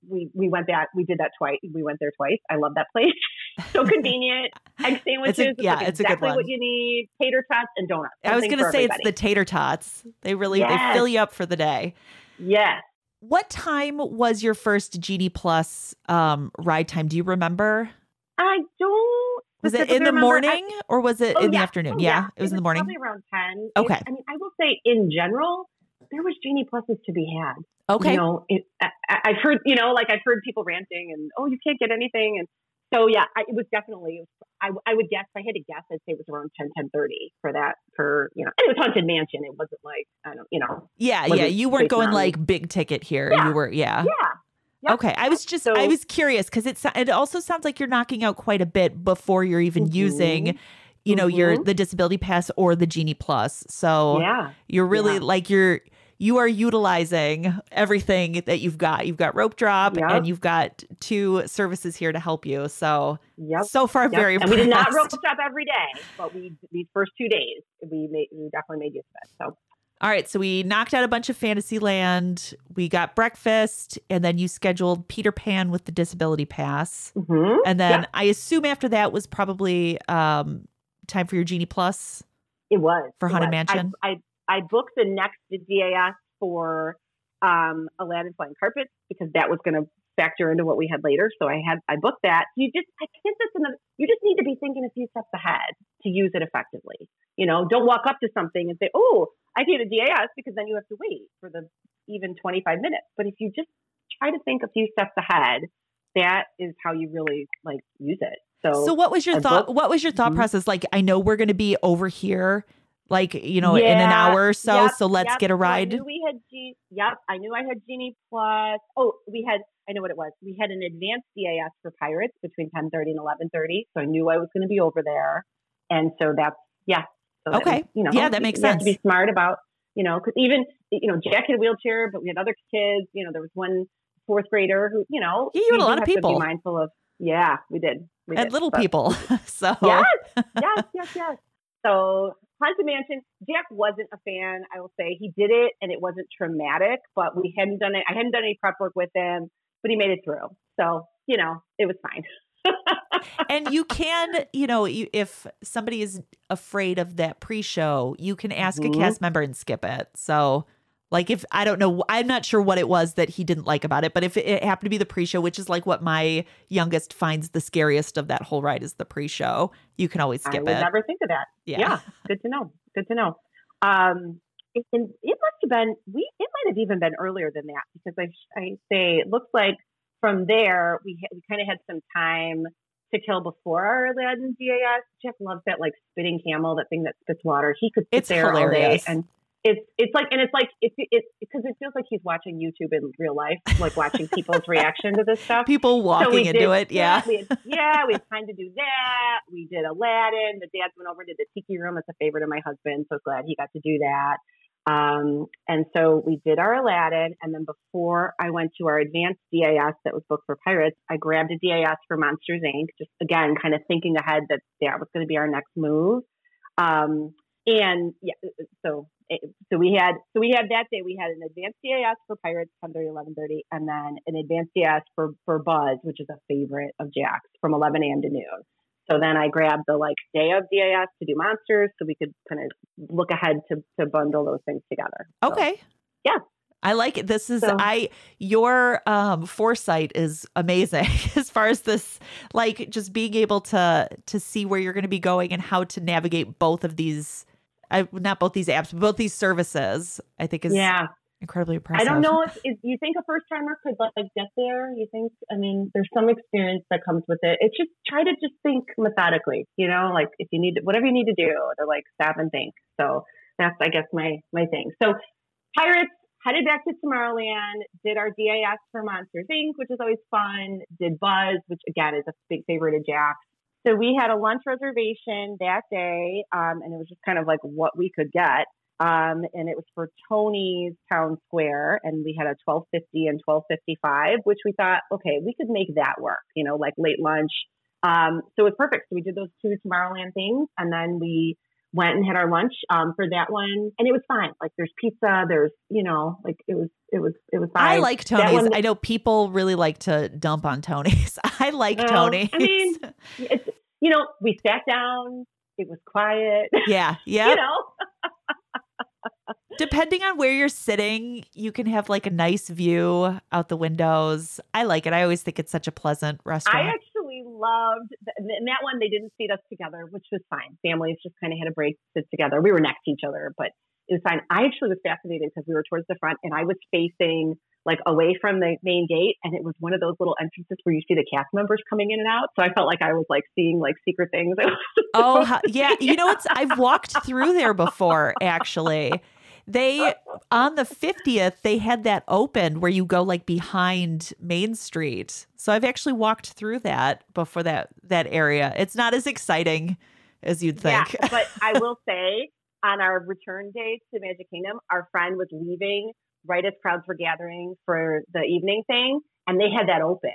we we went back. We did that twice. We went there twice. I love that place. *laughs* so convenient. Egg sandwiches. It's a- yeah, like it's a good exactly one. what you need. Tater tots and donuts. I was going to say it's the tater tots. They really they fill you up for the day. yes. What time was your first GD Plus um, ride time? Do you remember? I don't. Was it in the remember. I- morning or was it Oh, in the afternoon? Oh, yeah, it was in the morning. Probably around ten. Okay. It- I mean, I will say in general, there was genie pluses to be had. Okay. You know, it, I, I- I've heard, you know, like I've heard people ranting and oh, you can't get anything, and so yeah, I, it was definitely. I, I would guess if I had to guess, I'd say it was around 10, 10.30 for that. For you know, and it was haunted mansion. It wasn't like I don't, you know, yeah, yeah. You weren't going like big ticket here. Yeah. You were, yeah. yeah. Yep. Okay, I was just So- I was curious because it it also sounds like you're knocking out quite a bit before you're even Mhm. using, you know, your Mhm. the disability pass or the Genie Plus. So yeah, you're really Yeah. like you're you are utilizing everything that you've got. You've got rope drop Yep. and you've got two services here to help you. So yep. so far, Yep. very and we did not rope drop every day, but we these first two days we made we definitely made use of it. So All right, so we knocked out a bunch of Fantasyland. We got breakfast, and then you scheduled Peter Pan with the disability pass. mhm. And then Yeah. I assume after that was probably um, time for your Genie Plus. It was For it Haunted was. Mansion? I, I I booked the next DAS for um, Aladdin Flying Carpets because that was going to factor into what we had later. So I had I booked that. You just I guess that's another. You just need to be thinking a few steps ahead to use it effectively. You know, don't walk up to something and say, "Oh, I need a DAS," because then you have to wait for the even 25 minutes. But if you just try to think a few steps ahead, that is how you really like use it. So, So what was your I thought? booked- What was your thought Mhm. process? Like, I know we're going to be over here, like you know, in an hour or so. Yep, so let's yep. get a So I ride. knew we had G. Yep, I knew I had Genie Plus. Oh, we had. I know what it was. We had an advanced DAS for Pirates between ten thirty and eleven thirty. So I knew I was going to be over there, and so that's yeah. So Okay. was, you know, Yeah, that you- makes you have to be smart about you know because even you know Jack had a wheelchair, but we had other kids. You know, there was one fourth grader who you know Yeah, you had a lot of people. Be mindful of. Yeah, we did. We and did. little But- people. *laughs* so *laughs* Yes, yes, yes, yes. So Haunted Mansion, Jack wasn't a fan. I will say he did it, and it wasn't traumatic. But we hadn't done it. I hadn't done any prep work with him, but he made it through. So you know, it was fine. *laughs* and you can, you know, you, if somebody is afraid of that pre-show, you can ask Mhm. a cast member and skip it. So, like, if I don't know, I'm not sure what it was that he didn't like about it, but if it, it happened to be the pre-show, which is like what my youngest finds the scariest of that whole ride is the pre-show, you can always skip it. I would it. never think of that. yeah. Yeah, good to know. Good to know. Um, it, and it must have been we. It might have even been earlier than that because I I say it looks like from there we ha- we kind of had some time to kill before our Aladdin DAS. Jeff loves that like spitting camel, that thing that spits water. He could sit It's there all day and. It's it's like and it's like it's it's because it feels like he's watching YouTube in real life, like watching *laughs* people's reaction to this stuff. People walking we into did it. Yeah. We had, *laughs* yeah, we had time to do that. We did Aladdin. The dads went over to the Tiki Room. It's a favorite of my husband, so glad he got to do that. Um, and so we did our Aladdin, and then before I went to our advanced DAS that was booked for Pirates, I grabbed a DAS for Monsters Inc. Just again, kind of thinking ahead that that was going to be our next move. Um, and yeah, so so we had so we had that day we had an advanced DAS for Pirates 10:30 11:30 and then an advanced DAS for for Buzz which is a favorite of Jack's from 11 a.m. to noon. So then I grabbed the like day of DAS to do monsters so we could kind of look ahead to to bundle those things together. So, Okay. Yeah. I like it. This is So- I your um foresight is amazing *laughs* as far as this like just being able to to see where you're going to be going and how to navigate both of these I not both these apps, but both these services. I think is yeah. incredibly impressive. I don't know if, if you think a first timer could like get there. You think? I mean, there's some experience that comes with it. It's just try to just think methodically. You know, like if you need whatever you need to do to like stop and think. So that's I guess my my thing. So pirates headed back to Tomorrowland. Did our DAS for Monsters Inc., which is always fun. Did Buzz, which again is a big favorite of Jack's. So we had a lunch reservation that day, um, and it was just kind of like what we could get. Um, and it was for Tony's Town Square, and we had a twelve fifty and twelve fifty five, which we thought, okay, we could make that work. You know, like late lunch. Um, so it was perfect. So we did those two Tomorrowland things, and then we went and had our lunch um, for that one, and it was fine. Like there's pizza, there's you know, like it was it was it was fine. I like Tony's. One, I know people really like to dump on Tony's. *laughs* I like well, Tony's. I mean, it's you know, we sat down. It was quiet. Yeah, *laughs* yeah. you know. *laughs* Depending on where you're sitting, you can have like a nice view out the windows. I like it. I always think it's such a pleasant restaurant. Loved in that one. They didn't seat us together, which was fine. Families just kind of had a break, sit together. We were next to each other, but it was fine. I actually was fascinated because we were towards the front and I was facing like away from the main gate and it was one of those little entrances where you see the cast members coming in and out so i felt like i was like seeing like secret things *laughs* oh yeah you know what's i've walked through there before actually they on the 50th they had that open where you go like behind main street. So i've actually walked through that before that that area. It's not as exciting as you'd think. yeah, *laughs* but i will say on our return day to magic kingdom our friend was leaving right as crowds were gathering for the evening thing and they had that open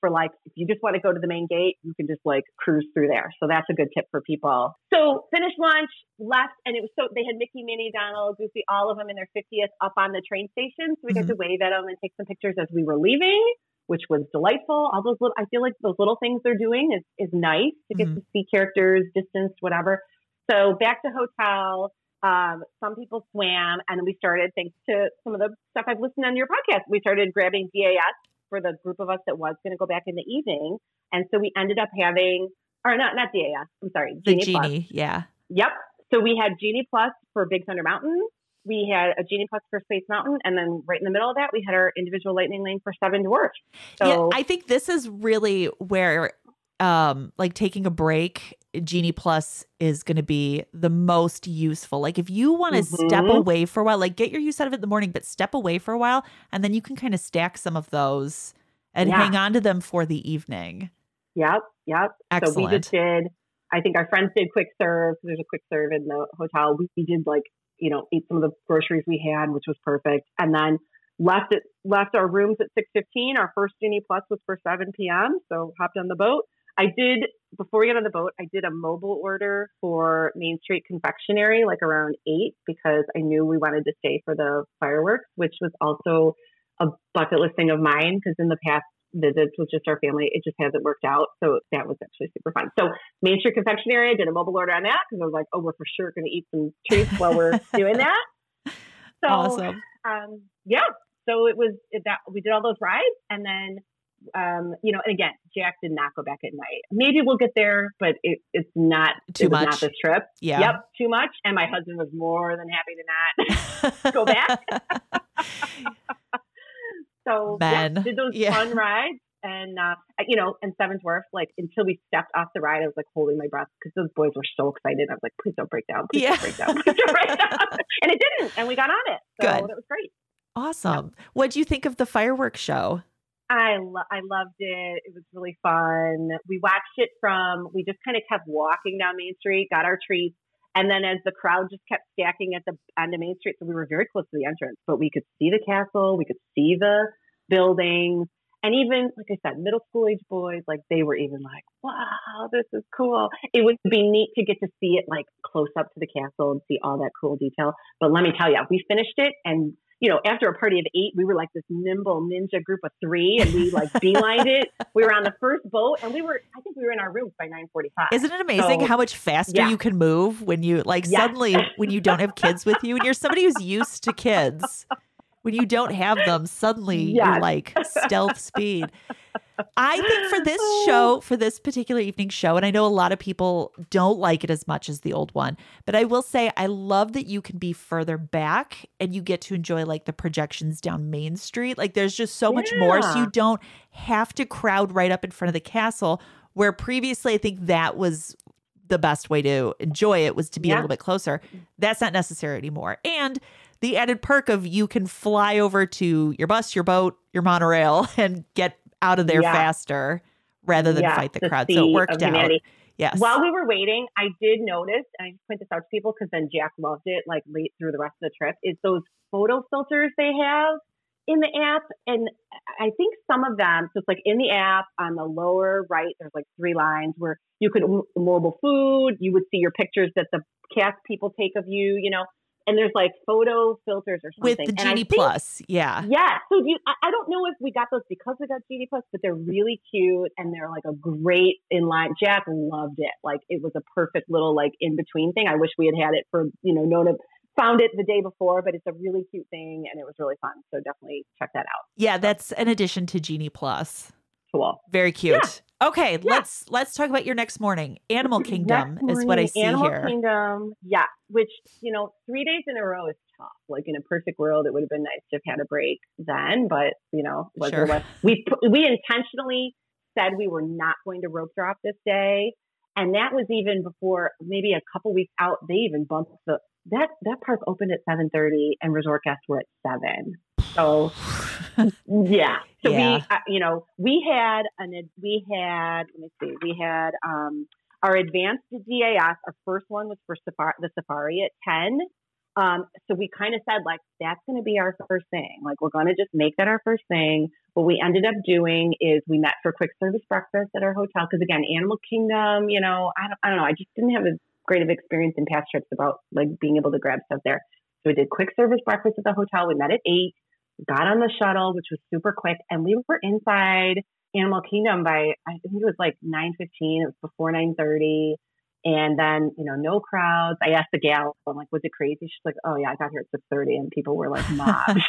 for like if you just want to go to the main gate, you can just like cruise through there. So that's a good tip for people. So finished lunch, left, and it was so they had Mickey, Minnie, Donald, Goofy, all of them in their 50th up on the train station. So we mm-hmm. got to wave at them and take some pictures as we were leaving, which was delightful. All those little, I feel like those little things they're doing is is nice to get mm-hmm. to see characters, distance, whatever. So back to hotel. Um, some people swam, and then we started, thanks to some of the stuff I've listened on your podcast, we started grabbing DAS for the group of us that was going to go back in the evening. And so we ended up having, or not, not DAS, I'm sorry, the Genie, Genie yeah. Yep. So we had Genie Plus for Big Thunder Mountain. We had a Genie Plus for Space Mountain. And then right in the middle of that, we had our individual lightning lane for Seven Dwarfs. So yeah, I think this is really where um like taking a break genie plus is going to be the most useful like if you want to mm-hmm. step away for a while like get your use out of it in the morning but step away for a while and then you can kind of stack some of those and yeah. hang on to them for the evening yep yep Excellent. so we just did i think our friends did quick serve there's a quick serve in the hotel we did like you know eat some of the groceries we had which was perfect and then left it left our rooms at 6.15 our first genie plus was for 7 p.m so hopped on the boat I did before we got on the boat. I did a mobile order for Main Street Confectionery, like around eight, because I knew we wanted to stay for the fireworks, which was also a bucket list thing of mine. Because in the past visits with just our family, it just hasn't worked out. So that was actually super fun. So Main Street Confectionery, I did a mobile order on that because I was like, oh, we're for sure going to eat some treats while we're *laughs* doing that. So, awesome. Um, yeah. So it was that we did all those rides, and then um, you know, and again, Jack did not go back at night. Maybe we'll get there, but it, it's not too it much. Not this trip. Yeah. Yep. Too much. And my husband was more than happy to not *laughs* go back. *laughs* so Men. Yeah, did those yeah. fun rides. And uh, you know, and Seven's Dwarfs, like until we stepped off the ride, I was like holding my breath because those boys were so excited. I was like, "Please don't break down! Please yeah. don't break down! Please don't break down!" *laughs* and it didn't, and we got on it. So Good. it was great. Awesome. What do you think of the fireworks show? I lo- I loved it. It was really fun. We watched it from. We just kind of kept walking down Main Street, got our treats, and then as the crowd just kept stacking at the end of Main Street, so we were very close to the entrance, but we could see the castle, we could see the buildings, and even like I said, middle school age boys, like they were even like, "Wow, this is cool." It would be neat to get to see it like close up to the castle and see all that cool detail. But let me tell you, we finished it and you know, after a party of eight, we were like this nimble ninja group of three, and we like beelined it. *laughs* We were on the first boat, and we were, I think we were in our rooms by nine forty-five. Isn't it amazing so, how much faster yeah. you can move when you like suddenly when you don't have kids with you, and you're somebody who's used to kids. *laughs* When you don't have them, suddenly yes. you're like stealth speed. I think for this *laughs* show, for this particular evening show, and I know a lot of people don't like it as much as the old one, but I will say I love that you can be further back and you get to enjoy like the projections down Main Street. Like there's just so yeah. much more. So you don't have to crowd right up in front of the castle, where previously I think that was the best way to enjoy it was to be yeah. a little bit closer. That's not necessary anymore. And the added perk of you can fly over to your bus, your boat, your monorail, *laughs* and get out of there yeah. faster rather than yeah, fight the, the crowd. So it worked out. Yes. While we were waiting, I did notice, and I just point this out to people because then Jack loved it, like late through the rest of the trip, is those photo filters they have in the app, and I think some of them, so it's like in the app on the lower right, there's like three lines where you could mobile food, you would see your pictures that the cast people take of you, you know, and there's like photo filters or something. With the Genie Plus, yeah. Yeah. So you, I, I don't know if we got those because we got Genie Plus, but they're really cute and they're like a great inline. Jack loved it. Like it was a perfect little like in between thing. I wish we had had it for, you know, known found it the day before, but it's a really cute thing and it was really fun. So definitely check that out. Yeah, that's an addition to Genie Plus. Cool. Very cute. Yeah. Okay, yeah. let's let's talk about your next morning. Animal Kingdom morning, is what I see Animal here. Kingdom, yeah. Which you know, three days in a row is tough. Like in a perfect world, it would have been nice to have had a break then, but you know, sure. we we intentionally said we were not going to rope drop this day, and that was even before maybe a couple weeks out. They even bumped the that that park opened at seven thirty, and resort guests were at seven. So yeah. So yeah. we, uh, you know, we had an, we had, let me see, we had, um, our advanced DAS, our first one was for safari, the safari at 10. Um, so we kind of said like, that's going to be our first thing. Like we're going to just make that our first thing. What we ended up doing is we met for quick service breakfast at our hotel. Cause again, Animal Kingdom, you know, I don't, I don't know. I just didn't have a great of experience in past trips about like being able to grab stuff there. So we did quick service breakfast at the hotel. We met at eight got on the shuttle, which was super quick, and we were inside Animal Kingdom by I think it was like nine fifteen. It was before nine thirty. And then, you know, no crowds. I asked the gal, I'm like, was it crazy? She's like, oh, yeah, I got here at 6.30 and people were like mobbed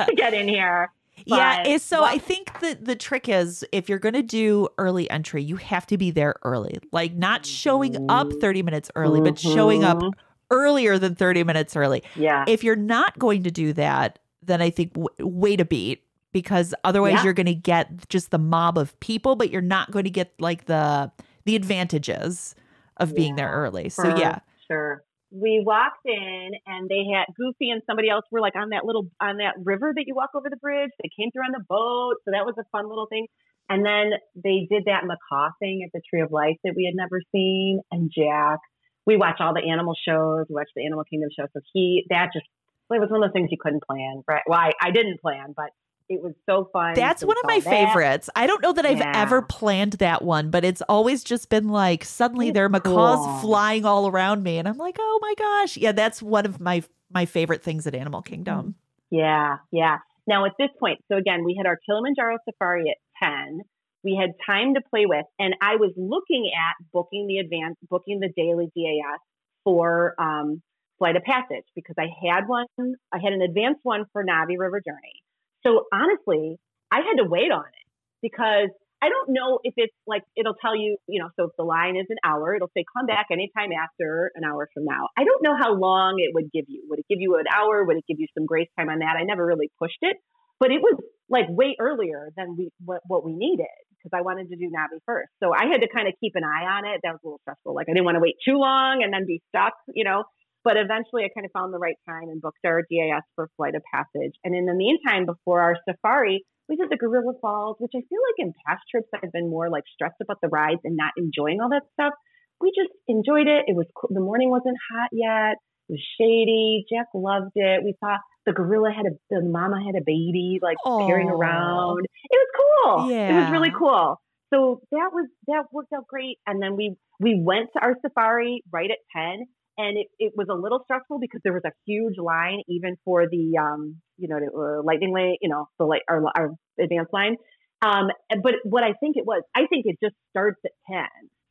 to *laughs* *laughs* get in here. But, yeah, so well, I think the the trick is if you're going to do early entry, you have to be there early. Like not showing up 30 minutes early, mm-hmm. but showing up mm-hmm. earlier than 30 minutes early. Yeah. If you're not going to do that, then I think w- wait a beat because otherwise yeah. you're going to get just the mob of people, but you're not going to get like the the advantages of being there early. So yeah, sure. We walked in and they had Goofy and somebody else were like on that little on that river that you walk over the bridge. They came through on the boat, so that was a fun little thing. And then they did that macaw thing at the Tree of Life that we had never seen. And Jack, we watch all the animal shows. We watch the Animal Kingdom show. So he that just it was one of those things you couldn't plan, right? Well, I, I didn't plan, but it was so fun. That's one of my that. favorites. I don't know that I've yeah. ever planned that one, but it's always just been like suddenly it's there are macaws cool. flying all around me, and I'm like, oh my gosh, yeah, that's one of my my favorite things at Animal Kingdom. Yeah, yeah. Now at this point, so again, we had our Kilimanjaro safari at ten. We had time to play with, and I was looking at booking the advance, booking the daily DAS for um, Flight of Passage because I had one, I had an advanced one for Na'vi River Journey. So honestly, I had to wait on it because I don't know if it's like it'll tell you, you know, so if the line is an hour, it'll say come back anytime after an hour from now. I don't know how long it would give you. Would it give you an hour? Would it give you some grace time on that? I never really pushed it, but it was like way earlier than we what, what we needed because I wanted to do Na'vi first. So I had to kind of keep an eye on it. That was a little stressful. Like I didn't want to wait too long and then be stuck, you know. But eventually I kind of found the right time and booked our DAS for Flight of Passage. And in the meantime, before our safari, we did the Gorilla Falls, which I feel like in past trips I've been more like stressed about the rides and not enjoying all that stuff. We just enjoyed it. It was cool. the morning wasn't hot yet. It was shady. Jack loved it. We saw the gorilla had a the mama had a baby like Aww. carrying around. It was cool. Yeah. It was really cool. So that was that worked out great. And then we we went to our safari right at ten and it, it was a little stressful because there was a huge line even for the um, you know the uh, lightning lane you know the light our, our advanced line. Um, but what i think it was i think it just starts at 10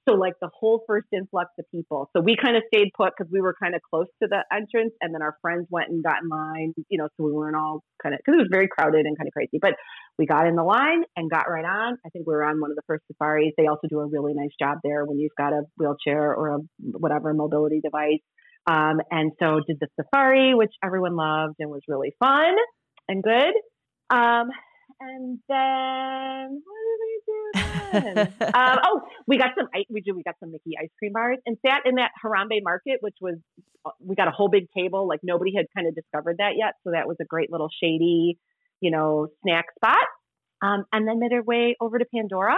so like the whole first influx of people. So we kind of stayed put because we were kind of close to the entrance and then our friends went and got in line you know so we weren't all kind of because it was very crowded and kind of crazy. But we got in the line and got right on. I think we were on one of the first safaris. They also do a really nice job there when you've got a wheelchair or a whatever mobility device. Um, and so did the safari which everyone loved and was really fun and good. Um, and then what did um, oh, we got some. We do. We got some Mickey ice cream bars and sat in that Harambe Market, which was uh, we got a whole big table. Like nobody had kind of discovered that yet, so that was a great little shady, you know, snack spot. Um, and then made our way over to Pandora.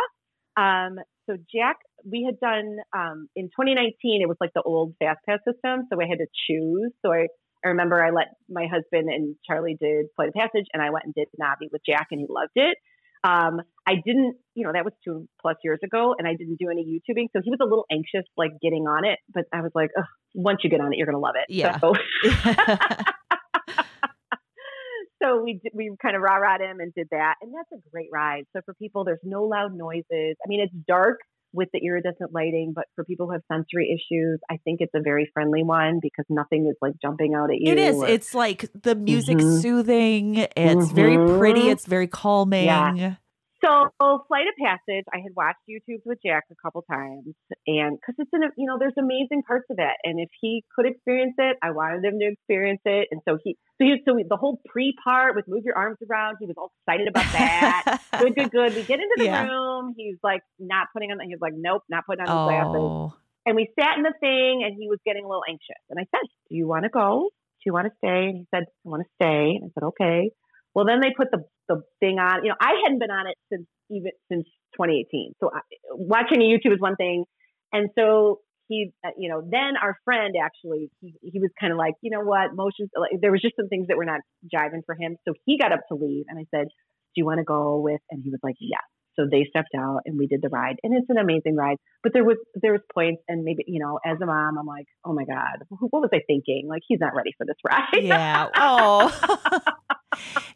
Um, so Jack, we had done um, in 2019. It was like the old fast pass system, so I had to choose. So I I remember I let my husband and Charlie did Flight of Passage, and I went and did the Na'vi with Jack, and he loved it. Um, I didn't, you know, that was two plus years ago, and I didn't do any YouTubing, so he was a little anxious, like getting on it. But I was like, once you get on it, you're gonna love it. Yeah. So, *laughs* *laughs* so we we kind of rah rah him and did that, and that's a great ride. So for people, there's no loud noises. I mean, it's dark with the iridescent lighting, but for people who have sensory issues, I think it's a very friendly one because nothing is like jumping out at you. It is. or- It's like the music's Mhm. soothing. It's very pretty. Mhm. It's very calming. Yeah. So, Flight of Passage, I had watched YouTube with Jack a couple times, and because it's in, a, you know, there's amazing parts of it, and if he could experience it, I wanted him to experience it, and so he, so, he, so the whole pre part with move your arms around, he was all excited about that. *laughs* good, good, good. We get into the Yeah. room, he's like not putting on, he's like, nope, not putting on his glasses, Oh, and we sat in the thing, and he was getting a little anxious, and I said, do you want to go? Do you want to stay? And he said, I want to stay. And I said, okay. Well, then they put the the thing on. You know, I hadn't been on it since even since 2018. So I, watching a YouTube is one thing, and so he, uh, you know, then our friend actually he he was kind of like, you know what, motions. Like, there was just some things that were not jiving for him, so he got up to leave, and I said, do you want to go with? And he was like, yes. So they stepped out and we did the ride, and it's an amazing ride. But there was there was points, and maybe you know, as a mom, I'm like, oh my god, what was I thinking? Like he's not ready for this ride. yeah. *laughs* Oh. *laughs*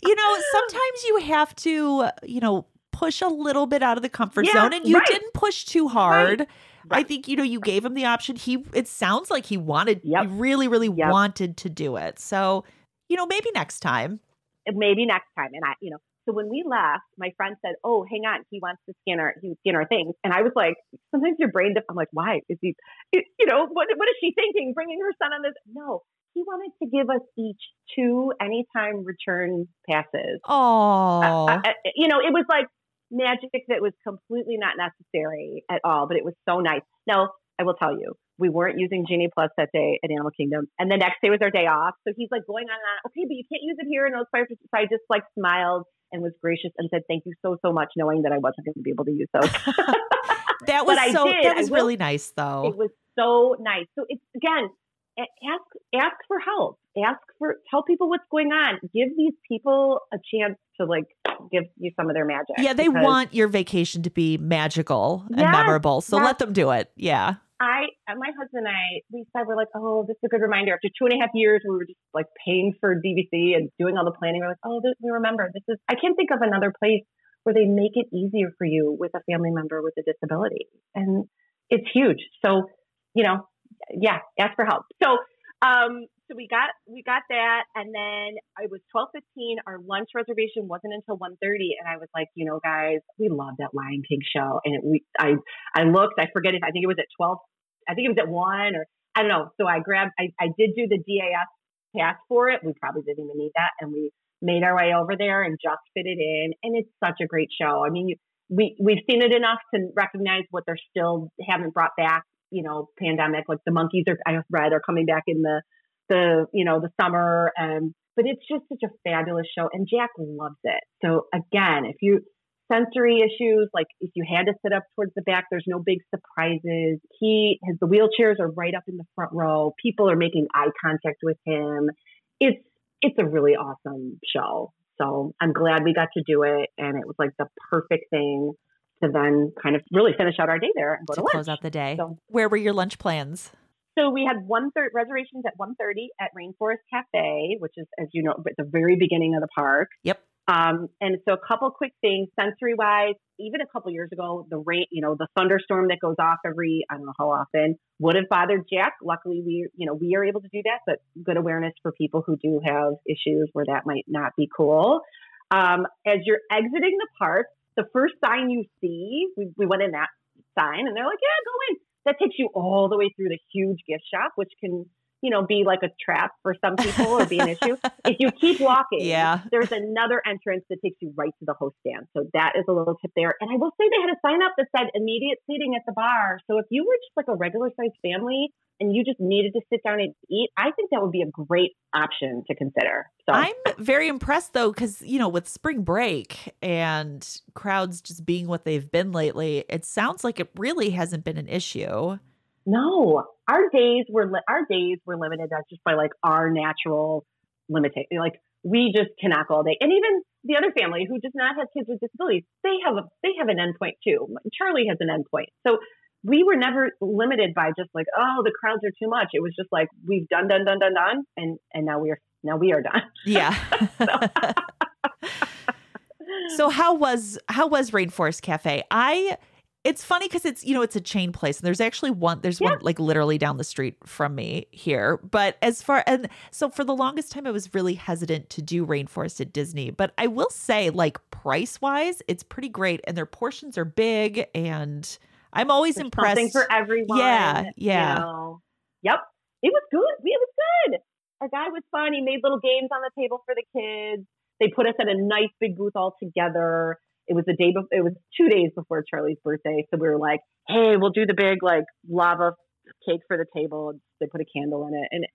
you know, sometimes you have to, you know, push a little bit out of the comfort Yeah, zone and you right. didn't push too hard. I Right. think, you know, you gave him the option. He it sounds like he wanted Yep. he really, really Yep. wanted to do it. So, you know, maybe next time. maybe next time. And I, you know, so when we left, my friend said, "Oh, hang on, he wants to scan our, he scan our things." And I was like, sometimes your brain, I'm like, why is he, you know, what what is she thinking, bringing her son on this? No, he wanted to give us each two anytime return passes. Oh. I- you know, it was like magic that was completely not necessary at all, but it was so nice. Now, I will tell you, we weren't using Genie Plus that day at Animal Kingdom, and the next day was our day off. So he's like going on and on. Okay, but you can't use it here. And those fires. So I just like smiled and was gracious and said thank you so so much, knowing that I wasn't going to be able to use those. *laughs* that was so that was really nice though. It was so nice. So it's again, ask ask for help. Ask for tell people what's going on. Give these people a chance to like give you some of their magic. yeah, they because want your vacation to be magical and Yes, memorable. So yes. let them do it. Yeah. I and my husband and I we said we're like, oh, this is a good reminder. After two and a half years, we were just like paying for DVC and doing all the planning. We're like, oh, this, we remember this is. I can't think of another place where they make it easier for you with a family member with a disability, and it's huge. So, you know, yeah, ask for help. So, um, so we got we got that, and then it was twelve fifteen. Our lunch reservation wasn't until one thirty, and I was like, you know, guys, we love that Lion King show, and it, we I I looked, I forget if I think it was at twelve. I think it was at one or I don't know. So I grabbed, I, I did do the DAS pass for it. We probably didn't even need that. And we made our way over there and just fit it in. And it's such a great show. I mean, you, we, we've seen it enough to recognize what they're still haven't brought back, you know, pandemic, like the monkeys are, I read are coming back in the, the, you know, the summer. And, but it's just such a fabulous show. And Jack loves it. So again, if you, sensory issues like if you had to sit up towards the back there's no big surprises he his the wheelchairs are right up in the front row people are making eye contact with him it's it's a really awesome show so i'm glad we got to do it and it was like the perfect thing to then kind of really finish out our day there and go To to, lunch close out the day. So- Where were your lunch plans? so we had one third reservations at 1.30 at rainforest cafe which is as you know at the very beginning of the park Yep. um, and so a couple quick things, sensory wise, even a couple years ago, the rain, you know, the thunderstorm that goes off every, I don't know how often would have bothered Jack. Luckily we, you know, we are able to do that, but good awareness for people who do have issues where that might not be cool. Um, as you're exiting the park, the first sign you see, we, we went in that sign and they're like, yeah, go in. That takes you all the way through the huge gift shop, which can, you know, be like a trap for some people or be an issue. *laughs* If you keep walking, Yeah. there's another entrance that takes you right to the host stand. So that is a little tip there. And I will say they had a sign up that said immediate seating at the bar. So if you were just like a regular sized family and you just needed to sit down and eat, I think that would be a great option to consider. So I'm very impressed though, because you know, with spring break and crowds just being what they've been lately, it sounds like it really hasn't been an issue. No, our days were li- our days were limited That's just by like our natural limitation. Like we just cannot go all day. And even the other family who does not have kids with disabilities, they have a they have an endpoint too. Charlie has an endpoint. So we were never limited by just like, oh, the crowds are too much. It was just like we've done, done, done, done, done, and and now we are now we are done. *laughs* Yeah. *laughs* so how was how was Rainforest Cafe? I it's funny because it's you know it's a chain place and there's actually one there's yeah. one like literally down the street from me here but as far and so for the longest time i was really hesitant to do rainforest at disney but i will say like price wise it's pretty great and their portions are big and i'm always there's impressed something for everyone yeah yeah. you know. yep. It was good. It was good. Our guy was fun. He made little games on the table for the kids. They put us at a nice big booth all together it was the day before, it was two days before Charlie's birthday. So we were like, hey, we'll do the big like lava cake for the table. They put a candle in it. And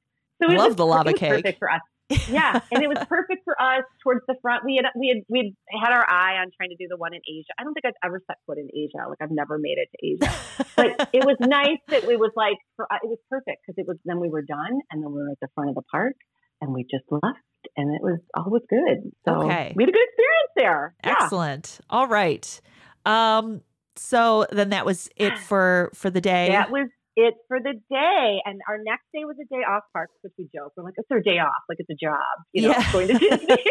so it Love was, the lava cake. perfect for us. *laughs* yeah, and it was perfect for us towards the front. We had we had we had our eye on trying to do the one in Asia. I don't think I've ever set foot in Asia. Like I've never made it to Asia, but it was *laughs* nice that we was like for it was perfect because it was then we were done and then we were at the front of the park and we just left and it was all was good. So okay. we had a good experience there. Yeah. Excellent. All right. Um, so then that was it *sighs* for for the day. That was it for the day. And our next day was a day off park, which we joke. We're like, it's our day off, like it's a job, you know, yeah. going to Disney. *laughs*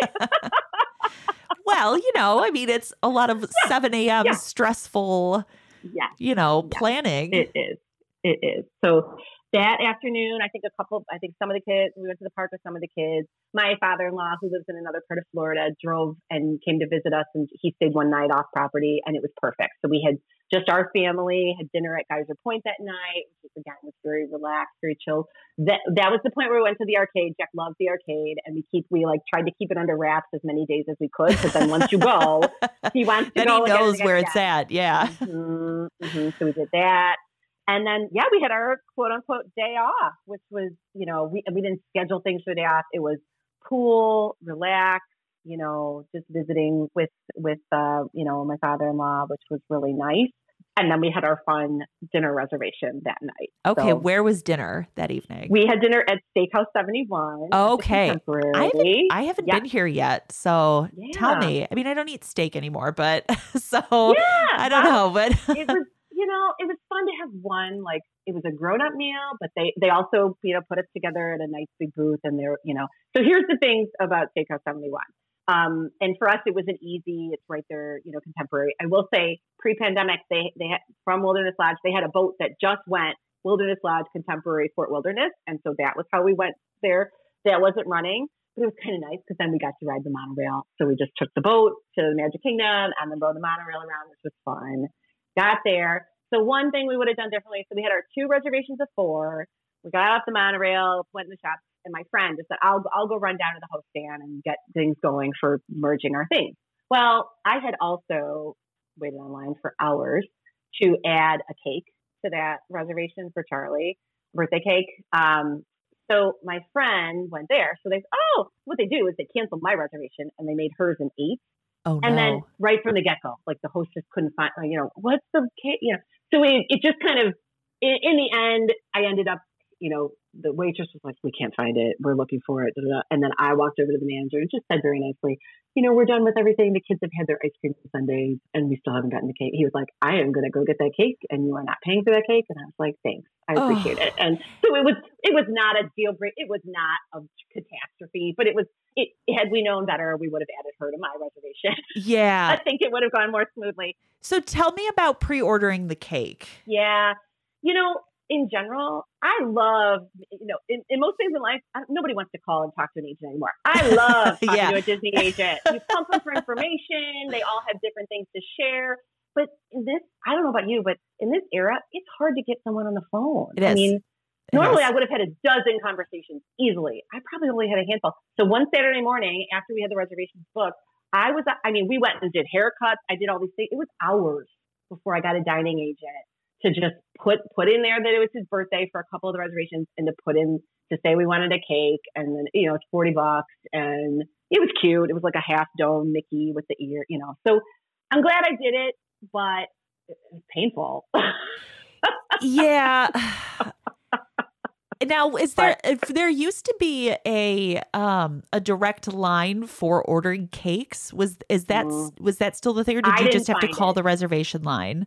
*laughs* well, you know, I mean, it's a lot of *laughs* yeah. 7 a.m. Yeah. stressful, yeah. you know, planning. It is. It is. So that afternoon, I think a couple, I think some of the kids, we went to the park with some of the kids. My father in law, who lives in another part of Florida, drove and came to visit us and he stayed one night off property and it was perfect. So we had just our family, had dinner at Geyser Point that night, which again was very relaxed, very chill. That that was the point where we went to the arcade. Jack loved the arcade and we keep, we like tried to keep it under wraps as many days as we could. because then once you go, *laughs* he wants to then go. he knows where it's at. Yeah. Mm-hmm, mm-hmm. So we did that. And then, yeah, we had our quote unquote day off, which was, you know, we, we didn't schedule things for the day off. It was pool, relax, you know, just visiting with, with, uh, you know, my father-in-law, which was really nice. And then we had our fun dinner reservation that night. Okay. So where was dinner that evening? We had dinner at Steakhouse 71. Okay. I haven't, I haven't yeah. been here yet. So yeah. tell me. I mean, I don't eat steak anymore, but *laughs* so yeah, I don't know, but it was *laughs* you know, it was fun to have one like it was a grown up meal, but they they also you know put us together at a nice big booth, and they're you know. So here's the things about Steakhouse Seventy One. Um, and for us, it was an easy. It's right there, you know, contemporary. I will say, pre-pandemic, they they had from Wilderness Lodge, they had a boat that just went Wilderness Lodge, Contemporary, Fort Wilderness, and so that was how we went there. That wasn't running, but it was kind of nice because then we got to ride the monorail. So we just took the boat to the Magic Kingdom and then rode the monorail around, which was fun. Got there, so one thing we would have done differently. So we had our two reservations of four. We got off the monorail, went in the shop, and my friend just said, "I'll I'll go run down to the host stand and get things going for merging our things." Well, I had also waited online for hours to add a cake to that reservation for Charlie, birthday cake. Um, so my friend went there. So they, oh, what they do is they canceled my reservation and they made hers an eight. Oh, and no. then right from the get go, like the hostess couldn't find, you know, what's the cake, you know. So it, it just kind of, in, in the end, I ended up you know, the waitress was like, "We can't find it. We're looking for it." And then I walked over to the manager and just said very nicely, "You know, we're done with everything. The kids have had their ice cream sundaes, and we still haven't gotten the cake." He was like, "I am going to go get that cake, and you are not paying for that cake." And I was like, "Thanks, I appreciate oh. it." And so it was, it was not a deal break. It was not a catastrophe, but it was. It had we known better, we would have added her to my reservation. Yeah, *laughs* I think it would have gone more smoothly. So tell me about pre-ordering the cake. Yeah, you know, in general, I love, you know, in, in most things in life, nobody wants to call and talk to an agent anymore. I *laughs* love talking yeah. to a Disney agent. You pump them for information. They all have different things to share. But in this, I don't know about you, but in this era, it's hard to get someone on the phone. It is. I mean, it normally is. I would have had a dozen conversations easily. I probably only had a handful. So one Saturday morning after we had the reservations booked, I was, I mean, we went and did haircuts. I did all these things. It was hours before I got a dining agent to just put put in there that it was his birthday for a couple of the reservations and to put in to say we wanted a cake and then you know it's 40 bucks and it was cute it was like a half dome mickey with the ear you know so i'm glad i did it but it was painful *laughs* yeah Now, is there if there used to be a um a direct line for ordering cakes? Was is that Mm. was that still the thing, or did I you just have to call it. the reservation line?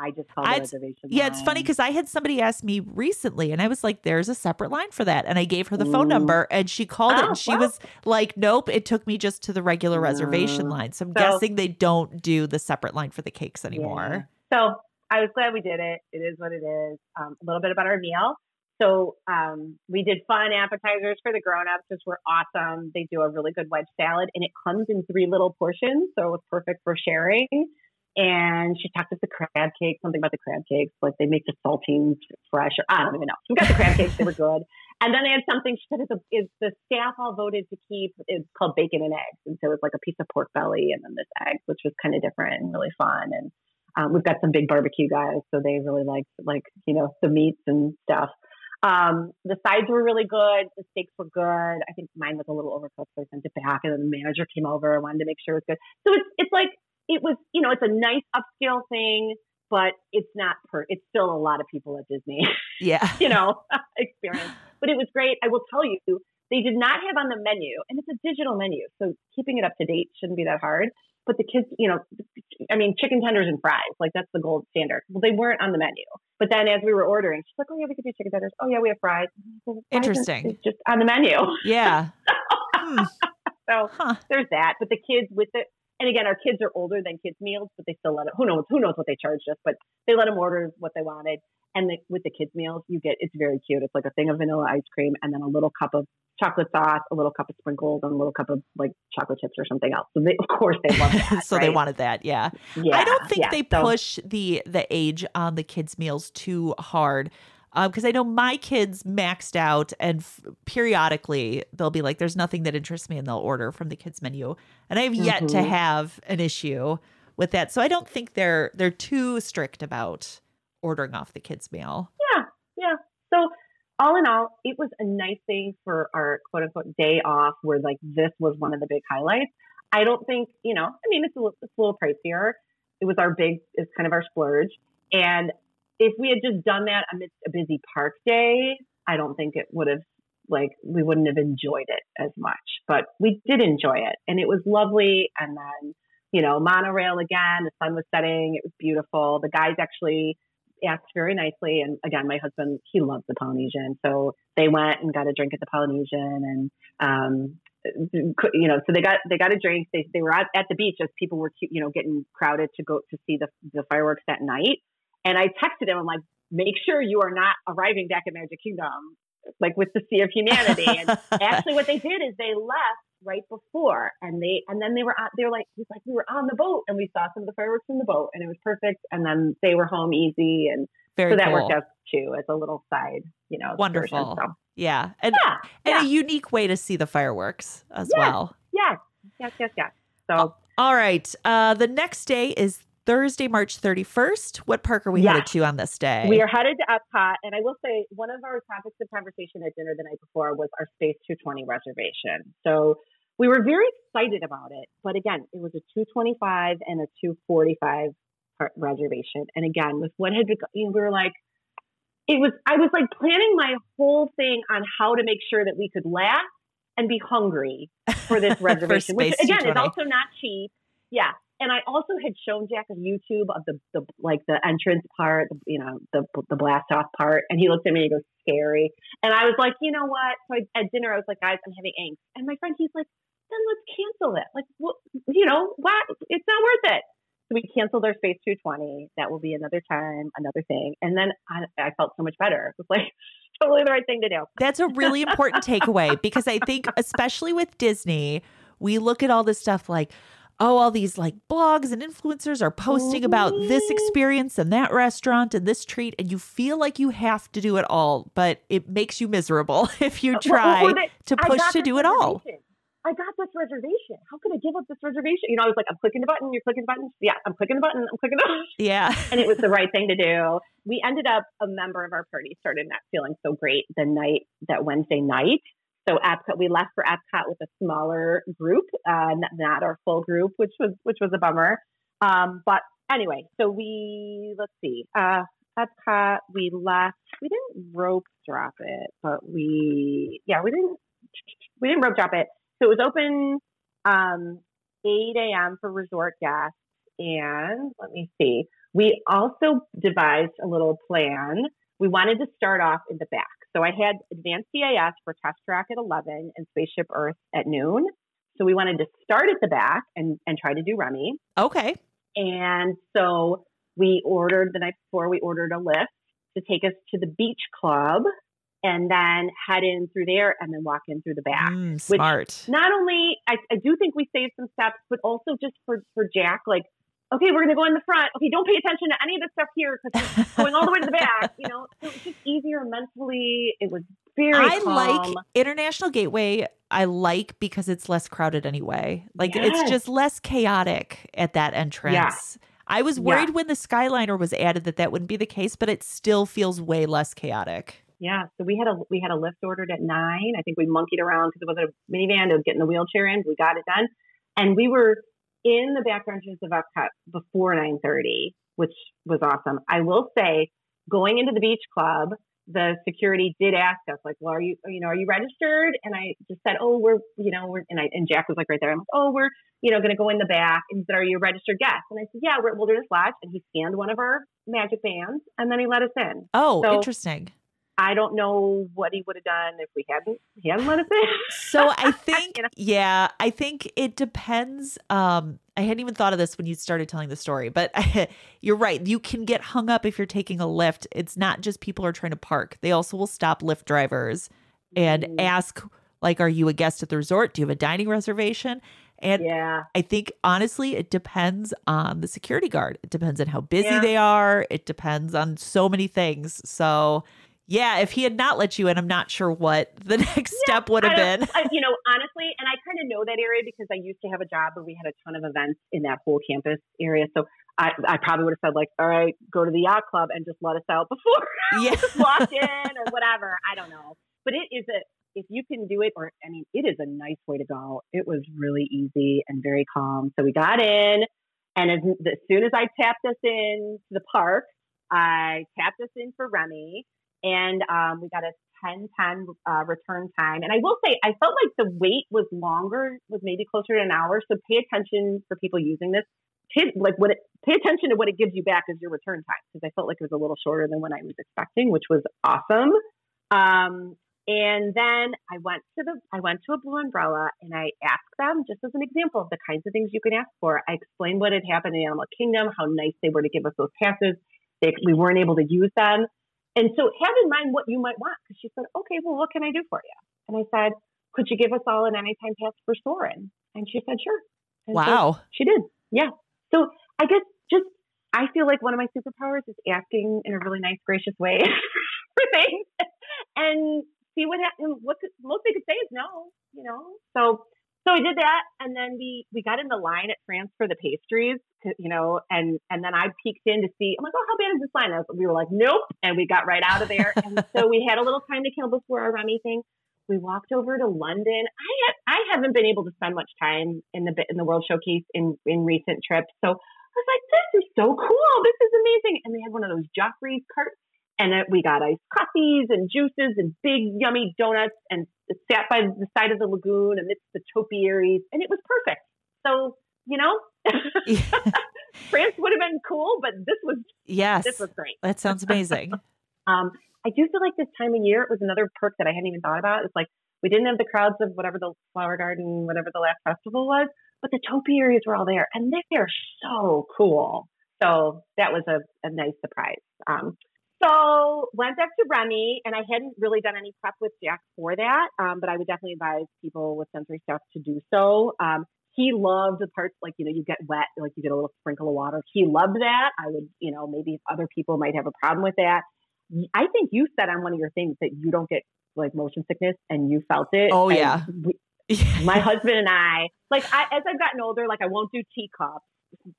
I just called the reservation. Yeah, it's funny because I had somebody ask me recently, and I was like, "There's a separate line for that," and I gave her the phone number, and she called it, Oh, and she well. was like, "Nope, it took me just to the regular reservation Mm. line." So I'm So- guessing they don't do the separate line for the cakes anymore. Yeah. So I was glad we did it. It is what it is. Um, a little bit about our meal. So um, we did fun appetizers for the grown-ups, which were awesome. They do a really good wedge salad, and it comes in three little portions, so it was perfect for sharing. And she talked about the crab cakes, something about the crab cakes, like they make the saltines fresh, or I don't even know. We got the crab cakes; they were good. *laughs* And then they had something she said is, the, is the staff all voted to keep. It's called bacon and eggs, and so it was like a piece of pork belly and then this egg, which was kind of different and really fun. And um, we've got some big barbecue guys, so they really liked like you know the meats and stuff. Um, the sides were really good. The steaks were good. I think mine was a little overcooked, so I sent it back. And then the manager came over and wanted to make sure it was good. So it's it's like it was, you know, it's a nice upscale thing, but it's not per. It's still a lot of people at Disney, *laughs* Yeah, you know, *laughs* experience. But it was great. I will tell you, they did not have on the menu, and it's a digital menu, so keeping it up to date shouldn't be that hard. But the kids, you know, I mean, chicken tenders and fries, like that's the gold standard. Well, they weren't on the menu. But then as we were ordering, she's like, "Oh yeah, we could do chicken tenders. Oh yeah, we have fries." Well, why Interesting. just on the menu. yeah. *laughs* Hmm. So Huh. there's that. But the kids with it, and again, our kids are older than kids meals, but they still let it. Who knows? Who knows what they charged us? But they let them order what they wanted. And the, with the kids meals, you get it's very cute. It's like a thing of vanilla ice cream, and then a little cup of chocolate sauce, a little cup of sprinkles, and a little cup of like chocolate chips or something else. So they, of course, they love *laughs* that. so they wanted that. Yeah. Yeah, I don't think yeah. they So- push the the age on the kids' meals too hard. Because I know my kids maxed out, and f- periodically they'll be like, "There's nothing that interests me," and they'll order from the kids' menu. And I have yet to Mhm. have an issue with that, so I don't think they're they're too strict about ordering off the kids' meal. Yeah, yeah. So all in all, it was a nice thing for our quote unquote day off where like this was one of the big highlights. I don't think, you know, I mean, it's a, little- it's a little pricier. It was our big, it's kind of our splurge. And if we had just done that amidst a busy park day, I don't think it would have, like, we wouldn't have enjoyed it as much. But we did enjoy it and it was lovely. And then, you know, monorail again, the sun was setting, it was beautiful. The guys actually, asked very nicely. And again, my husband, he loves the Polynesian. So they went and got a drink at the Polynesian and, um, you know, so they got, they got a drink. They, they were at, at the beach as people were, you know, getting crowded to go to see the, the fireworks that night. And I texted him, I'm like, make sure you are not arriving back at Magic Kingdom, like with the Sea of Humanity. And *laughs* actually what they did is they left right before and they and then they were on they were like he's like we were on the boat and we saw some of the fireworks from the boat and it was perfect and then they were home easy and Very so that cool. worked out too as a little side you know. Wonderful. so, Yeah, and yeah and yeah a unique way to see the fireworks as Yeah. well. yes yes yes yes so All right. Uh, the next day is Thursday, March 31st. What park are we Yeah. headed to on this day? we are headed to Epcot and I will say one of our topics of conversation at dinner the night before was our Space 220 reservation so we were very excited about it but again it was a 225 and a 245 reservation and again with what had been you know, we were like it was I was like planning my whole thing on how to make sure that we could laugh and be hungry for this *laughs* reservation, which again is also not cheap. Yeah. And I also had shown Jack a YouTube of the, the like the entrance part, you know, the the blast off part, and he looked at me and he goes, "Scary." And I was like, you know what? So I, at dinner, I was like, guys, I'm having angst. And my friend, he's like, then let's cancel it. Like, what? You know, what? It's not worth it. So we canceled our Space 220. That will be another time, another thing. And then I, I felt so much better. It was like *laughs* totally the right thing to do. That's a really important *laughs* takeaway because I think, especially with Disney, we look at all this stuff like, oh, all these like blogs and influencers are posting about this experience and that restaurant and this treat, and you feel like you have to do it all, but it makes you miserable *laughs* if you Well, try or that to push to do it all. I got this reservation. How could I give up this reservation? You know, I was like, I'm clicking the button. You're clicking the button. Yeah, I'm clicking the button. I'm clicking the button. *laughs* Yeah. and it was the *laughs* right thing to do. We ended up, a member of our party started not feeling so great the night, that Wednesday night. So Epcot, we left for Epcot with a smaller group, uh, not, our full group, which was, which was a bummer. Um, but anyway, so we, let's see, uh, Epcot, we left we didn't rope drop it, but we yeah we didn't we didn't rope drop it. So it was open um, 8 a.m. for resort guests, and let me see. We also devised a little plan. We wanted to start off in the back. So I had advanced CIS for test track at 11 and Spaceship Earth at noon. So we wanted to start at the back and, and try to do Remy. Okay. And so we ordered the night before, we ordered a Lyft to take us to the beach club and then head in through there and then walk in through the back. Mm, smart. Not only, I, I do think we saved some steps, but also just for, for Jack, like, okay, we're going to go in the front. Okay, don't pay attention to any of this stuff here because it's *laughs* going all the way to the back, you know, it was just easier mentally. It was very I calm. like International Gateway. I like because it's less crowded anyway. Like Yes. it's just less chaotic at that entrance. Yeah. I was worried when the Skyliner was added that that wouldn't be the case, but it still feels way less chaotic. Yeah, so we had a we had a Lyft ordered at nine. I think we monkeyed around because it wasn't a minivan to get in the wheelchair in. We got it done, and we were in the back entrance of Epcot before nine thirty, which was awesome. I will say, going into the beach club, the security did ask us like, "Well, are you you know are you registered?" And I just said, "Oh, we're you know we're," and I and Jack was like right there. I'm like, "Oh, we're you know going to go in the back." And he said, "Are you a registered guest?" And I said, "Yeah, we're at Wilderness Lodge." And he scanned one of our magic bands, and then he let us in. Oh, So- interesting. I don't know what he would have done if we hadn't he hadn't let us in. So *laughs* I think, You know? yeah, I think it depends. Um, I hadn't even thought of this when you started telling the story, but *laughs* you're right. You can get hung up if you're taking a Lyft. It's not just people are trying to park; they also will stop Lyft drivers and Mm. ask, like, "Are you a guest at the resort? Do you have a dining reservation?" And yeah, I think honestly, it depends on the security guard. It depends on how busy Yeah. they are. It depends on so many things. So, yeah, if he had not let you in, I'm not sure what the *laughs* next step would have been. I, you know, honestly, and I kind of know that area because I used to have a job where we had a ton of events in that whole campus area. So I, I probably would have said like, all right, go to the yacht club and just let us out *laughs* before Yeah. just walk in or *laughs* whatever. I don't know, but it is a if you can do it, or I mean, it is a nice way to go. It was really easy and very calm. So we got in, and as, as soon as I tapped us in to the park, I tapped us in for Remy, and um, we got a 10 10 uh, return time. And I will say, I felt like the wait was longer, was maybe closer to an hour. So pay attention for people using this. Pay, like what it, pay attention to what it gives you back as your return time because I felt like it was a little shorter than what I was expecting, which was awesome. Um, and then I went to the I went to a blue umbrella and I asked them just as an example of the kinds of things you can ask for. I explained what had happened in Animal Kingdom, how nice they were to give us those passes. They, we weren't able to use them. And so have in mind what you might want. Because she said, okay, well, what can I do for you? And I said, could you give us all an anytime pass for Soarin'? And she said, sure. And so Wow. she did. Yeah. So I guess just, I feel like one of my superpowers is acting in a really nice, gracious way *laughs* for things and see what happens. What could, most they could say is no, you know? So, so I did that. And then we, we got in the line at France for the pastries, to, you know, and, and then I peeked in to see, I'm like, oh, how bad is this line? Was, we were like, nope. And we got right out of there. and *laughs* so we had a little time to kill before our Remy thing. We walked over to London. I I haven't been able to spend much time in the in the World Showcase in in recent trips. So I was like, this is so cool. This is amazing. And they had one of those Joffrey's carts, and it, we got iced coffees and juices and big yummy donuts, and sat by the side of the lagoon amidst the topiaries, and it was perfect. So you know, *laughs* *laughs* France would have been cool, but this was yes. this was great. That sounds amazing. *laughs* Um, I do feel like this time of year it was another perk that I hadn't even thought about. It's like we didn't have the crowds of whatever the flower garden, whatever the last festival was, but the topiaries were all there, and they're so cool. So that was a, a nice surprise. Um, so went back to Remy, and I hadn't really done any prep with Jack for that, um, but I would definitely advise people with sensory stuff to do so. Um, he loved the parts like you know you get wet, like you get a little sprinkle of water. He loved that. I would you know maybe other people might have a problem with that. I think you said on one of your things that you don't get like motion sickness, and you felt it. Oh, yeah. we- my husband and I, like I, as I've gotten older, like I won't do teacups,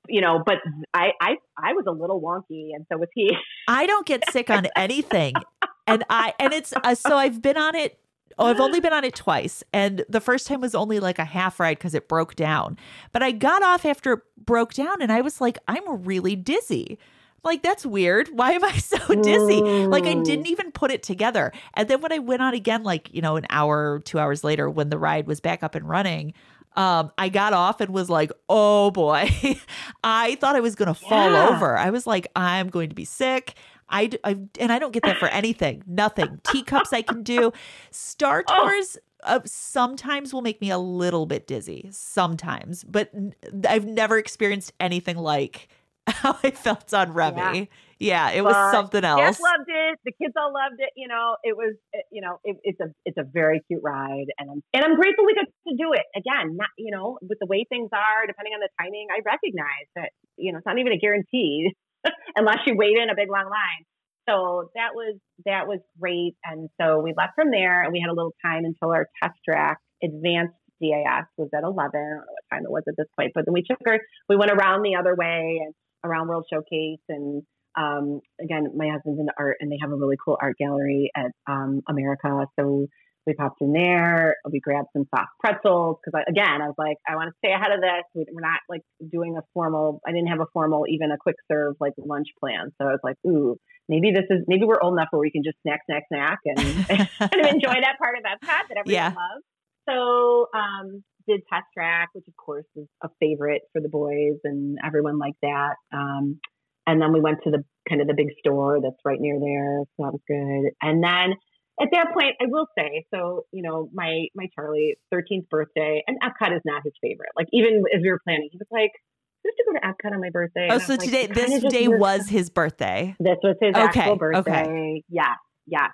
you know, but I, I, I was a little wonky, and so was he. I don't get sick on anything. And I and it's uh, so I've been on it Oh, I've only been on it twice. And the first time was only like a half ride because it broke down. But I got off after it broke down and I was like, I'm really dizzy. Like, that's weird. Why am I so dizzy? Like, I didn't even put it together. And then when I went on again, like, you know, an hour, two hours later, when the ride was back up and running, um, I got off and was like, oh boy, *laughs* I thought I was going to fall Yeah. over. I was like, I'm going to be sick. I, I, and I don't get that for anything. Nothing. *laughs* Teacups I can do. Star Oh. Tours uh, sometimes will make me a little bit dizzy. Sometimes, but I've never experienced anything like *laughs* how I felt on Remy. Yeah, it was But something Jack else. loved it. The kids all loved it. You know, it was, you know, it, it's a, it's a very cute ride, and I'm, and I'm grateful we got to do it again. Not, you know, with the way things are, depending on the timing, I recognize that, you know, it's not even a guarantee *laughs* unless you wait in a big long line. So that was that was great, and so we left from there, and we had a little time until our test track advanced DAS was at eleven. I don't know what time it was at this point, but then we took her. We went around the other way and around World Showcase, and um, again, my husband's into art, and they have a really cool art gallery at um, America. So we popped in there. We grabbed some soft pretzels because, I again, I was like, I want to stay ahead of this. We, we're not like doing a formal. I didn't have a formal, even a quick serve like lunch plan. So I was like, ooh, maybe this is maybe we're old enough where we can just snack, snack, snack, and *laughs* kind of enjoy that part of Epcot that everyone Yeah. loves. So um, did test track, which of course is a favorite for the boys and everyone like that. Um, and then we went to the kind of the big store that's right near there, so that was good. And then at that point, I will say, so you know, my my Charlie 13th birthday, and Epcot is not his favorite. Like even as we were planning, he was like, "We have to go to Epcot on my birthday." oh, And so was like, today, this day was his birthday. this was his Okay, actual okay. birthday. yeah. yes.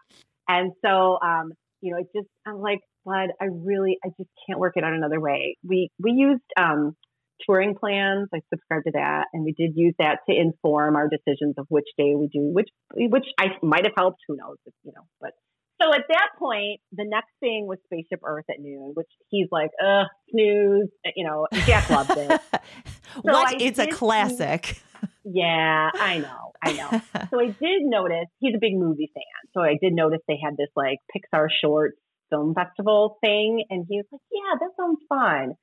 And so, um, you know, it just I'm like, Bud, I really, I just can't work it out another way. We we used um, touring plans. I subscribed to that, and we did use that to inform our decisions of which day we do which, which I might have helped. Who knows? If, you know, but. So at that point, the next thing was Spaceship Earth at noon, which he's like, ugh, snooze. Eh, you know, Jack loved it. *laughs* what? I it's a classic. *laughs* Yeah, I know, I know. *laughs* So I did notice he's a big movie fan. So I did notice they had this like Pixar Shorts Film Festival thing, and he was like, "Yeah, that sounds fun."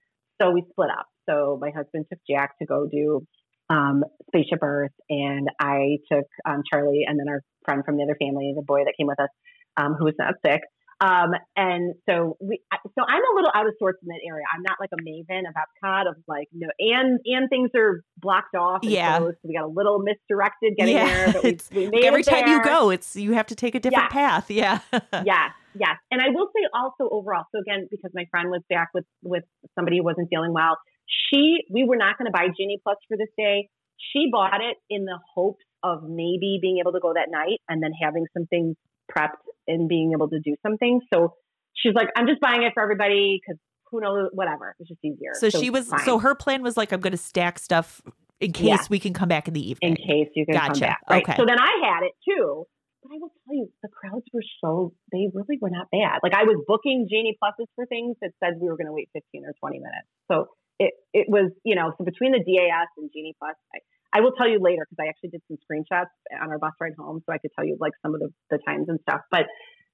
So we split up. So my husband took Jack to go do um, Spaceship Earth, and I took um, Charlie, and then our friend from the other family, the boy that came with us, um, who was not sick. Um, and so we, so I'm a little out of sorts in that area. I'm not like a maven of Epcot of like, no, and, and things are blocked off. And Yeah. closed, so we got a little misdirected getting Yeah, there, but we, we made Every time you go, it's you have to take a different path. Yeah. *laughs* yes, yes. And I will say also overall, so again, because my friend was back with with somebody who wasn't feeling well, she we were not going to buy Genie Plus for this day. She bought it in the hopes of maybe being able to go that night and then having some things prepped and being able to do something. So she's like, I'm just buying it for everybody because who knows, whatever. It's just easier. So, she was. fine. So her plan was like, I'm going to stack stuff in case Yeah. we can come back in the evening. in case you can Gotcha. come back. Right. Okay. So then I had it too. But I will tell you, the crowds were so they really were not bad. Like I was booking Genie Pluses for things that said we were going to wait 15 or 20 minutes. So it it was you know so between the DAS and Genie Plus, I, I will tell you later because I actually did some screenshots on our bus ride home, so I could tell you like some of the, the times and stuff. But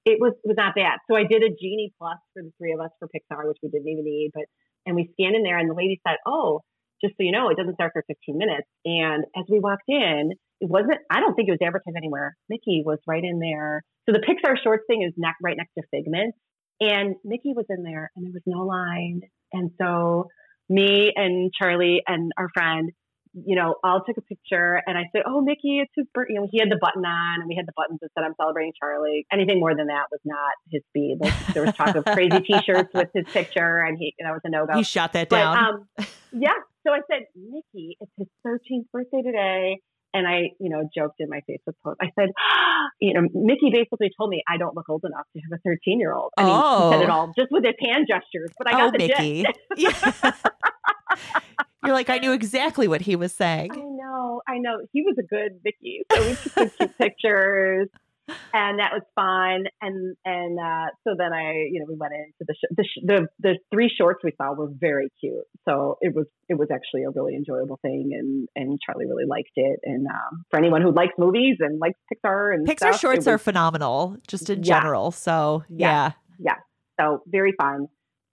it was was not bad. So I did a Genie Plus for the three of us for Pixar, which we didn't even need. But and we scanned in there, and the lady said, "Oh, just so you know, it doesn't start for 15 minutes." And as we walked in, it wasn't. I don't think it was advertised anywhere. Mickey was right in there. So the Pixar Shorts thing is ne- right next to Figment, and Mickey was in there, and there was no line. And so me and Charlie and our friend you know, all took a picture and I said, Oh, Mickey, it's his birthday. You know, he had the button on and we had the buttons that said, I'm celebrating Charlie. Anything more than that was not his speed. Like, there was talk of *laughs* crazy t shirts with his picture and he, that was a no go. He shot that But, down. um, *laughs* yeah. So I said, Mickey, it's his 13th birthday today. And I, you know, joked in my Facebook post. I said, *gasps* you know, Mickey basically told me I don't look old enough to have a 13 year old. I mean, he said it Oh. all just with his hand gestures, but I oh, got the Mickey. *laughs* gist. *laughs* You're like, I knew exactly what he was saying. I know, I know. He was a good Mickey. So we took some cute pictures, and that was fun. And and uh, so then I, you know, we went into the, sh- the sh- the the three shorts we saw were very cute. So it was it was actually a really enjoyable thing, and and Charlie really liked it. And um, for anyone who likes movies and likes Pixar and Pixar stuff, shorts are phenomenal, just in Yeah. general. So Yeah. yeah. so very fun.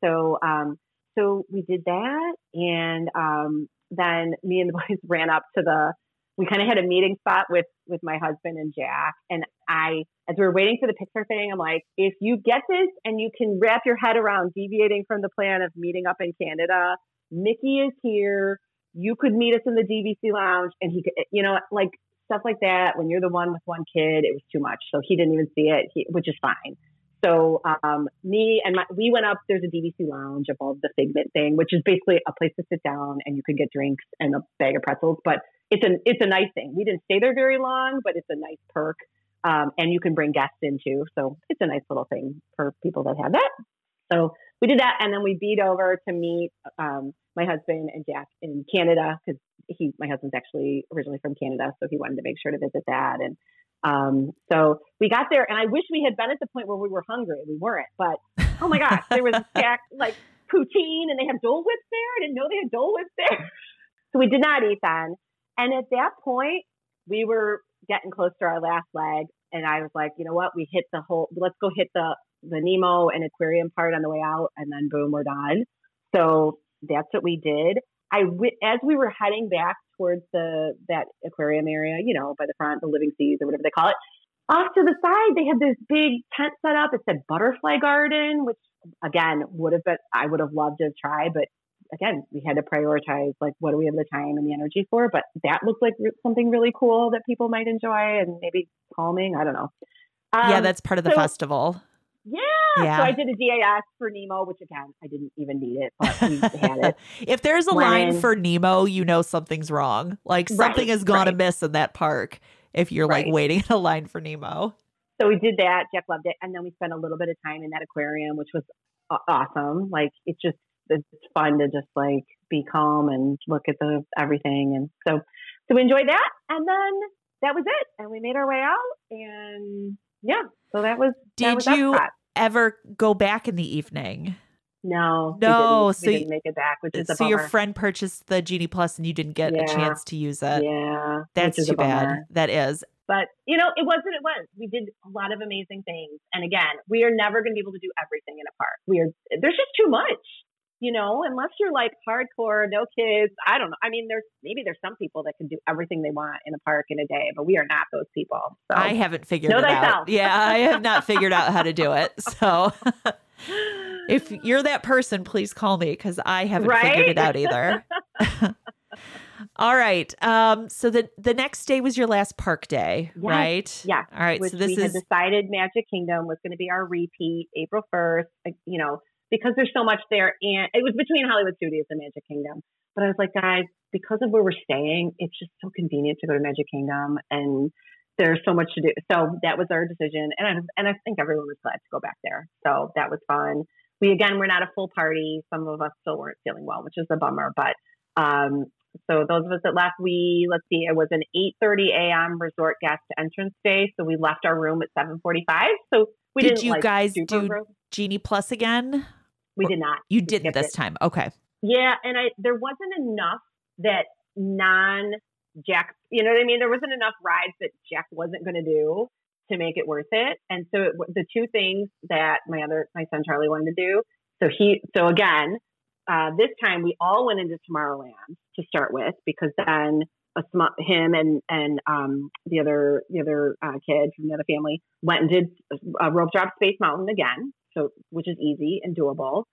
So um, so we did that, and um, then me and the *laughs* boys ran up to the. We kind of had a meeting spot with with my husband and Jack, and I as we were waiting for the Pixar thing, I'm like, if you get this and you can wrap your head around deviating from the plan of meeting up in Canada, Mickey is here. You could meet us in the DVC lounge, and he could, you know, like stuff like that. When you're the one with one kid, it was too much, so he didn't even see it, he, which is fine. So um, me and my, we went up. There's a DVC lounge above the Figment thing, which is basically a place to sit down and you can get drinks and a bag of pretzels. But it's a it's a nice thing. We didn't stay there very long, but it's a nice perk. Um, and you can bring guests in too. So it's a nice little thing for people that have that. So we did that, and then we beat over to meet um, my husband and Jack in Canada because he, my husband's actually originally from Canada, so he wanted to make sure to visit that. And um, so we got there, and I wish we had been at the point where we were hungry. We weren't, but oh my gosh, there was *laughs* Jack like poutine, and they have Dole Whips there. I didn't know they had Dole Whips there, *laughs* so we did not eat then. And at that point, we were getting close to our last leg, and I was like, you know what? We hit the whole. Let's go hit the the Nemo and aquarium part on the way out, and then boom, we're done. So that's what we did. I as we were heading back towards the that aquarium area, you know, by the front, the living seas or whatever they call it. Off to the side, they had this big tent set up. It said Butterfly Garden, which again would have been I would have loved to try, but again, we had to prioritize like what do we have the time and the energy for. But that looked like something really cool that people might enjoy and maybe calming. I don't know. Um, yeah, that's part of the so, festival. Yeah. yeah. So I did a DAS for Nemo, which again, I didn't even need it, but we had it. *laughs* if there's a when, line for Nemo, you know something's wrong. Like something right, has gone right. amiss in that park if you're right. like waiting in a line for Nemo. So we did that. Jack loved it. And then we spent a little bit of time in that aquarium, which was awesome. Like it's just, it's fun to just like be calm and look at the everything. And so, so we enjoyed that. And then that was it. And we made our way out and yeah, so that was. Did that was you ever go back in the evening? No, no. We so we didn't make it back, which is so bummer. your friend purchased the Genie Plus and you didn't get yeah. a chance to use it. Yeah, that's too bad. That is. But you know, it was what it was. We did a lot of amazing things, and again, we are never going to be able to do everything in a park. We are. There's just too much you know, unless you're like hardcore, no kids. I don't know. I mean, there's maybe there's some people that can do everything they want in a park in a day, but we are not those people. So I haven't figured know it thyself. out. Yeah, I have not figured out how to do it. *laughs* So if you're that person, please call me because I haven't right? figured it out either. *laughs* *laughs* All right. Um, so the the next day was your last park day, yes. right? Yeah. All right. Which so this we is had decided Magic Kingdom was going to be our repeat April first. You know, because there's so much there. And it was between Hollywood Studios and Magic Kingdom. But I was like, guys, because of where we're staying, it's just so convenient to go to Magic Kingdom and there's so much to do. So that was our decision. And I, and I think everyone was glad to go back there. So that was fun. We, again, we're not a full party. Some of us still weren't feeling well, which is a bummer. But, um, so those of us that left, we, let's see, it was an 8.30 a.m. resort guest entrance day. So we left our room at 7.45. So we did you like, guys do Genie Plus again? We did not. You didn't this it. time. Okay. Yeah, and I there wasn't enough that non Jack, you know what I mean? There wasn't enough rides that Jack wasn't going to do to make it worth it. And so it, the two things that my other my son Charlie wanted to do. So he so again, uh, this time we all went into Tomorrowland to start with because then a sm- him and and um, the other the other uh, kid from the other family went and did a rope drop Space Mountain again so which is easy and doable.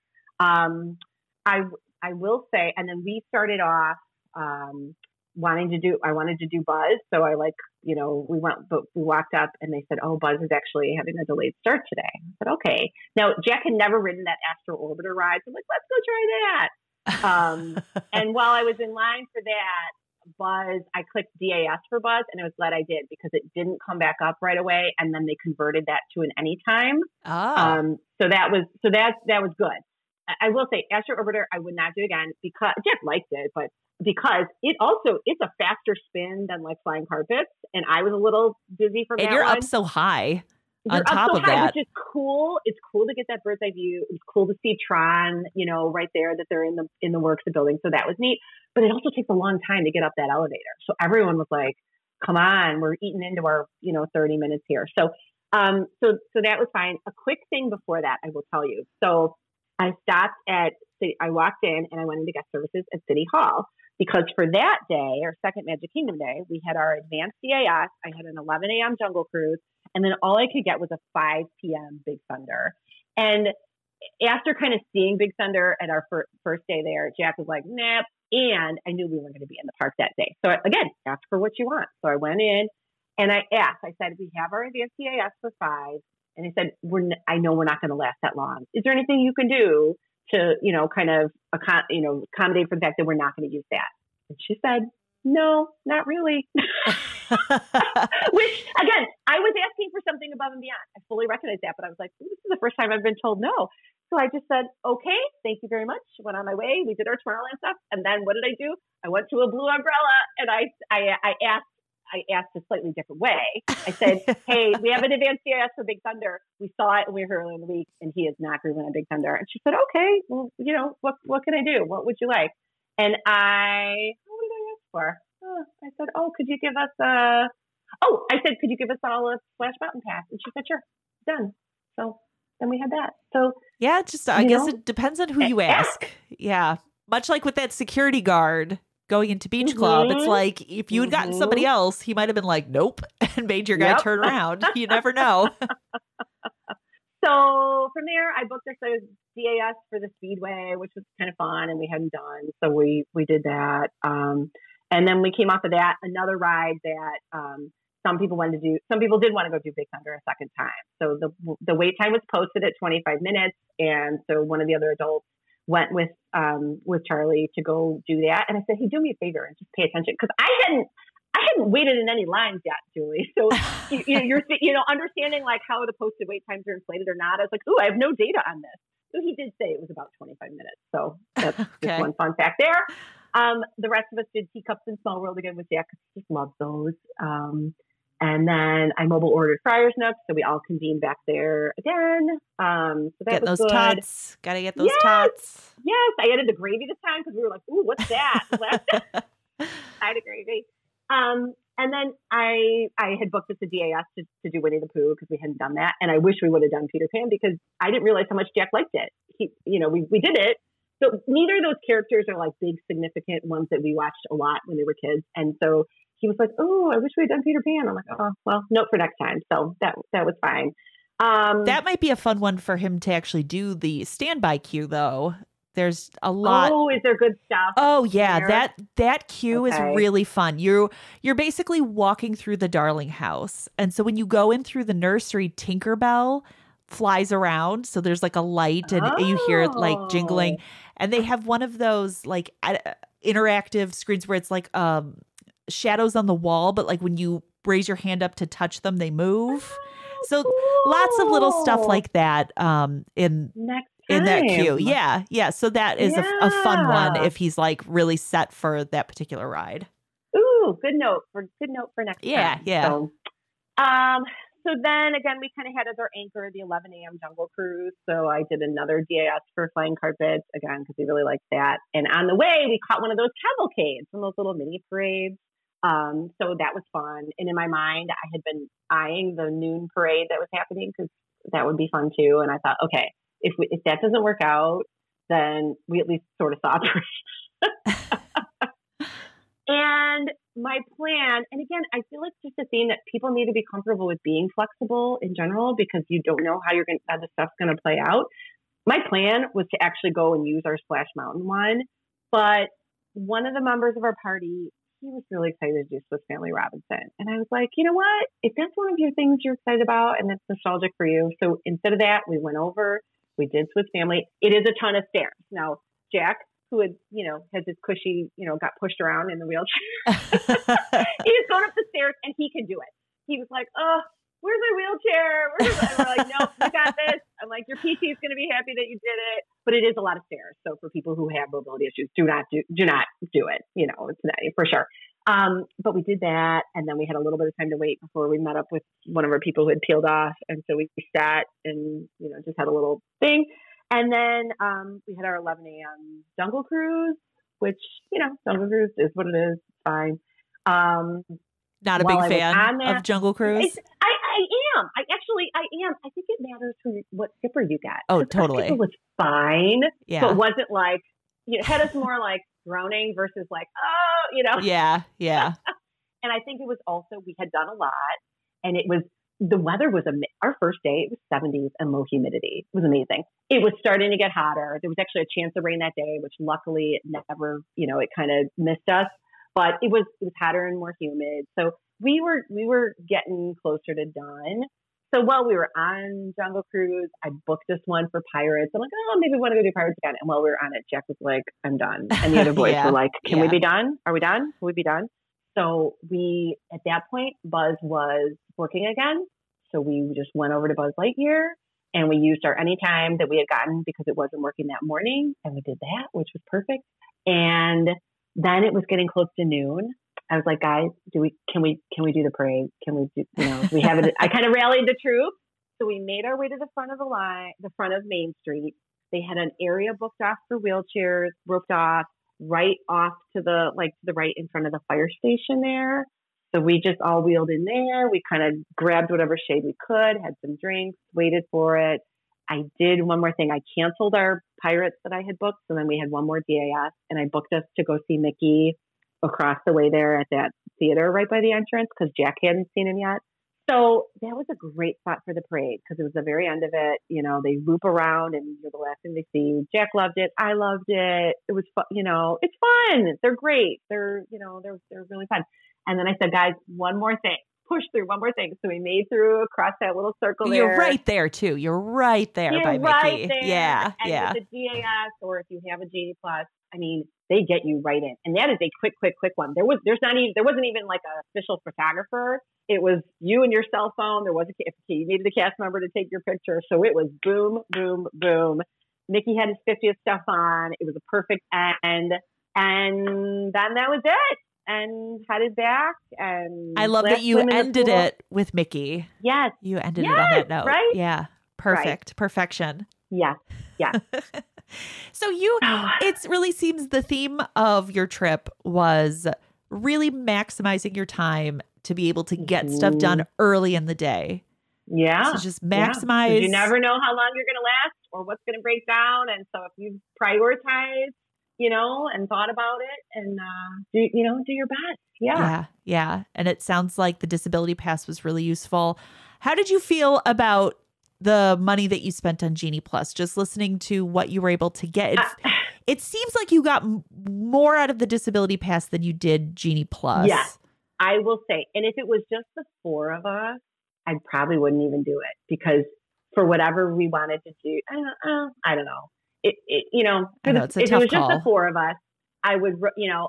Um, I I will say, and then we started off um, wanting to do. I wanted to do Buzz, so I like you know we went, but we walked up and they said, "Oh, Buzz is actually having a delayed start today." I said, "Okay." Now Jack had never ridden that Astro Orbiter ride, so I'm like, "Let's go try that." *laughs* um, and while I was in line for that, Buzz, I clicked DAS for Buzz, and I was glad I did because it didn't come back up right away, and then they converted that to an anytime. Oh. Um, so that was so that that was good. I, I will say, Astro Orbiter, I would not do again because Jeff liked it, but because it also it's a faster spin than like flying carpets, and I was a little dizzy from and that. you're one. up so high. You're on top so of high, that, which is cool. It's cool to get that bird's eye view. It's cool to see Tron, you know, right there that they're in the in the works of building. So that was neat. But it also takes a long time to get up that elevator. So everyone was like, "Come on, we're eating into our you know 30 minutes here." So um, so so that was fine. A quick thing before that, I will tell you. So I stopped at I walked in and I went into guest services at City Hall because for that day, our second Magic Kingdom day, we had our advanced DAS. I had an 11 a.m. Jungle Cruise, And then all I could get was a 5 p.m. Big Thunder. And after kind of seeing Big Thunder at our fir- first day there, Jack was like, nah. And I knew we weren't going to be in the park that day. So I, again, ask for what you want. So I went in and I asked, I said, we have our advanced DAS for five. And he said, we're, n- I know we're not going to last that long. Is there anything you can do to, you know, kind of, accom- you know, accommodate for the fact that we're not going to use that? And she said, no, not really. *laughs* *laughs* Which again, I was asking for something above and beyond. I fully recognize that, but I was like, this is the first time I've been told no. So I just said, okay, thank you very much. Went on my way. We did our Tomorrowland stuff, and then what did I do? I went to a blue umbrella, and I I, I asked. I asked a slightly different way. I said, *laughs* "Hey, we have an advanced DAS for Big Thunder. We saw it and we were earlier in the week, and he is not grooving on Big Thunder." And she said, "Okay, well, you know, what what can I do? What would you like?" And I, what did I ask for? Oh, I said, "Oh, could you give us a?" Oh, I said, "Could you give us all a Splash Mountain pass?" And she said, "Sure." Done. So then we had that. So yeah, just I guess know? it depends on who you Yeah. ask. Yeah. Much like with that security guard going into beach club, it's Mhm. like if you had gotten somebody Mhm. else, he might have been like, Nope, *laughs* and made your guy Yep. turn around. *laughs* You never know. So from there, I booked us a DAS for the Speedway, which was kind of fun, and we hadn't done, so we we did that. Um, and then we came off of that another ride that um, some people wanted to do. Some people did want to go do Big Thunder a second time. So the the wait time was posted at 25 minutes, and so one of the other adults went with um, with Charlie to go do that. And I said, "Hey, do me a favor and just pay attention," because I hadn't I hadn't waited in any lines yet, Julie. *laughs* So you, you- you're you know understanding like how the posted wait times are inflated or not. I was like, ooh, I have no data on this. So he did say it was about 25 minutes. So that's *laughs* Okay. just one fun fact there. Um, the rest of us did teacups in Small World again with Jack. Just love those. Um, and then I mobile ordered Friar's Nook, so we all convened back there again. Um, so that Get was those good. tots. Gotta get those Yes. tots. Yes, I added the gravy this time because we were like, ooh, what's that? *laughs* Last *laughs* side of gravy. Um, and then I I had booked us a DAS to, to do Winnie the Pooh because we hadn't done that, and I wish we would have done Peter Pan because I didn't realize how much Jack liked it. He, you know, we we did it. So neither of those characters are like big significant ones that we watched a lot when they were kids, and so he was like, "Oh, I wish we had done Peter Pan." I'm like, "Oh, well, note for next time." So that that was fine. Um, That might be a fun one for him to actually do the standby queue though. There's a lot oh, is there good stuff? Oh yeah, there? that that queue Okay. is really fun. You're you're basically walking through the Darling house. And so when you go in through the nursery, Tinkerbell flies around. So there's like a light and you hear it like jingling. And they have one of those like interactive screens where it's like um shadows on the wall, but like when you raise your hand up to touch them, they move. So lots of little stuff like that um in next in that queue. Yeah, yeah. So that is a, a fun one if he's like really set for that particular ride. Ooh, good note for good note for next Yeah, time. yeah. So, um, so then again, we kind of had as our anchor the 11 a.m. Jungle Cruise. So I did another DAS for flying carpets again because we really liked that. And on the way, we caught one of those cavalcades, of those little mini parades. Um, so that was fun. And in my mind, I had been eyeing the noon parade that was happening because that would be fun too. And I thought, okay, if we, if that doesn't work out, then we at least sort of saw. *laughs* *laughs* And my plan, and again, I feel like just a theme that people need to be comfortable with being flexible in general because you don't know how you're going how the stuff's going to play out. My plan was to actually go and use our Splash Mountain one, but one of the members of our party, he was really excited to do Swiss Family Robinson, and I was like, you know what? If that's one of your things you're excited about and that's nostalgic for you, so instead of that, we went over, we did Swiss Family. It is a ton of stairs. Now, Jack, who had, you know, has his cushy, you know, got pushed around in the wheelchair. *laughs* he was going up the stairs and he can do it. He was like, oh, where's my wheelchair? Where's my-" and we're like, no, you got this. I'm like, your PT is going to be happy that you did it. But it is a lot of stairs. So for people who have mobility issues, do not do, do not do it. You know, it's not, for sure. Um, but we did that. And then we had a little bit of time to wait before we met up with one of our people who had peeled off. And so we sat and, you know, just had a little thing. And then um, we had our 11 a.m. Jungle Cruise, which, you know, Jungle Cruise is what it is. It's fine. Um, Not a While I big fan that- of Jungle Cruise. I, I am. I actually, I am. I think it matters who, what skipper you get. Oh, totally. skipper was fine, Yeah. but wasn't like, you know, had us more like groaning versus like, oh, you know. yeah, yeah. *laughs* And I think it was also, we had done a lot and it was the weather was am- our first day. It was 70s and low humidity. It was amazing. It was starting to get hotter. There was actually a chance of rain that day, which luckily it never, you know, it kind of missed us. But it was it was hotter and more humid. So we were we were getting closer to done. So while we were on Jungle Cruise, I booked this one for Pirates. I'm like, oh, maybe we want to go do Pirates again. And while we were on it, Jack was like, I'm done. And the other *laughs* boys Yeah. were like, Can we be done? Are we done? Can we be done? So we, at that point, Buzz was working again. So we just went over to Buzz Lightyear and we used our anytime that we had gotten because it wasn't working that morning. And we did that, which was perfect. And then it was getting close to noon. I was like, guys, do we, can we, can we do the parade? Can we do, you know, we have it? I kind of rallied the troops. So we made our way to the front of the line, the front of Main Street. They had an area booked off for wheelchairs, roped off right off to the like to the right in front of the fire station there. So we just all wheeled in there. We kind of grabbed whatever shade we could, had some drinks, waited for it. I did one more thing. I canceled our pirates that I had booked, so then we had one more DAS, and I booked us to go see Mickey across the way there at that theater right by the entrance because Jack hadn't seen him yet. So that was a great spot for the parade because it was the very end of it. You know, they loop around and you're the last thing they see. Jack loved it. I loved it. It was fun. You know, it's fun. They're great. They're, you know, they're, they're really fun. And then I said, guys, one more thing. Push through one more thing. So we made through across that little circle there. You're right there too. You're right there You're by right Mickey. there. Yeah, and yeah. With the DAS or if you have a Genie Plus, I mean, they get you right in. And that is a quick, quick, quick one. There was there's not even there wasn't even like an official photographer. It was you and your cell phone. There was a you needed a cast member to take your picture. So it was boom, boom, boom. Mickey had his 50th stuff on. It was a perfect end. And then that was it. And headed back and I love that you swim in the ended it with Mickey. Yes, You ended it on that note. right? Yeah. Perfect. Perfection. yes. Yeah. *laughs* So you *sighs* it really seems the theme of your trip was really maximizing your time to be able to get stuff done mm-hmm. early in the day. Yeah. So just Yeah. maximize You never know how long you're going to last or what's going to break down. And so if you prioritize, you know, and thought about it and, uh, do, you know, do your best. Yeah. Yeah, yeah. And it sounds like the disability pass was really useful. How did you feel about the money that you spent on Genie Plus? Just listening to what you were able to get. It, Uh, *sighs* it seems like you got m- more out of the disability pass than you did Genie Plus. Yeah. I will say, and if it was just the four of us, I probably wouldn't even do it because for whatever we wanted to do, I don't, uh, I don't know. It, it, you know, know, if it was just the four of us, I would, you know,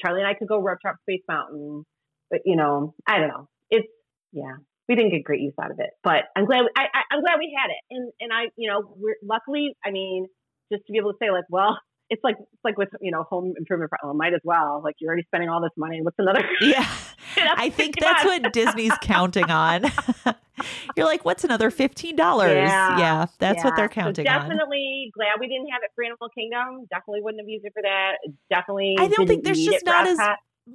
Charlie and I could go rope drop Space Mountain, but you know, I don't know. It's yeah, we didn't get great use out of it, but I'm glad. I, I, I'm glad we had it, and and I, you know, we're luckily. I mean, just to be able to say like, well, it's like it's like with you know home improvement. Well, oh, might as well. Like you're already spending all this money. What's another? *laughs* Yeah. *laughs* I think that's what Disney's counting on. *laughs* You're like, what's another $15? Yeah. that's what they're So counting on. definitely glad we didn't have it for Animal Kingdom. Definitely wouldn't have used it for that. Definitely. I don't think there's just not as.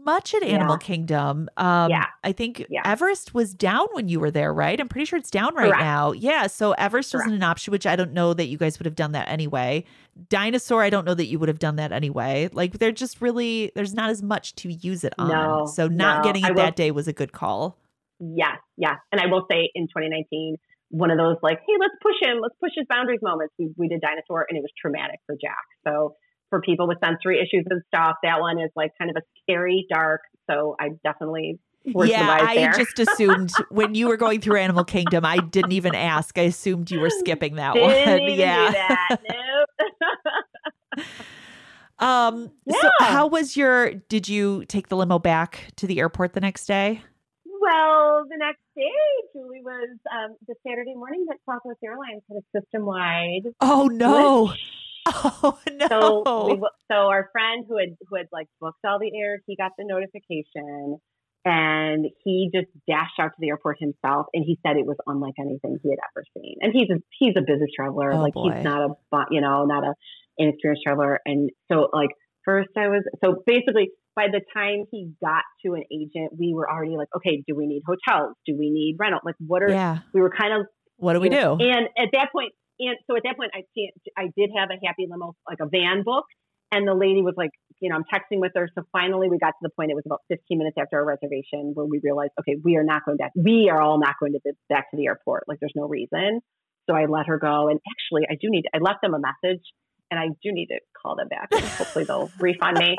Much at Animal Kingdom. Um, Yeah. I think Yeah. Everest was down when you were there, right? I'm pretty sure it's down right Correct. now. Yeah. So Everest wasn't an option, which I don't know that you guys would have done that anyway. Dinosaur, I don't know that you would have done that anyway. Like they're just really, there's not as much to use it on. No, so not no. getting it will- that day was a good call. Yes, yes. And I will say in 2019, one of those like, hey, let's push him, let's push his boundaries moments. We, we did Dinosaur and it was traumatic for Jack. So for people with sensory issues and stuff, that one is like kind of a scary, dark. So I definitely yeah, I just assumed *laughs* when you were going through Animal Kingdom, I didn't even ask. I assumed you were skipping that Didn't one. *laughs* yeah. do that. Nope. *laughs* Um, so how was your did you take the limo back to the airport the next day? Well, the next day, Julie was um, the Saturday morning that Southwest Airlines had a system wide. Oh no. *laughs* Oh no. So, we, so our friend who had who had like booked all the air, he got the notification, and he just dashed out to the airport himself, and he said it was unlike anything he had ever seen. And he's a he's a business traveler, Oh, like boy. he's not a you know not a inexperienced traveler, and so like first I was so basically by the time he got to an agent, we were already like, okay, do we need hotels? Do we need rental? Like, what are yeah. we were kind of What do we do? and at that point, and so at that point, I can't. I did have a happy limo, like a van book, And the lady was like, you know, I'm texting with her. So finally we got to the point, it was about 15 minutes after our reservation where we realized, okay, we are not going back. We are all not going to the, back to the airport. Like there's no reason. So I let her go. And actually I do need, I left them a message and I do need to call them back. And *laughs* hopefully they'll refund me.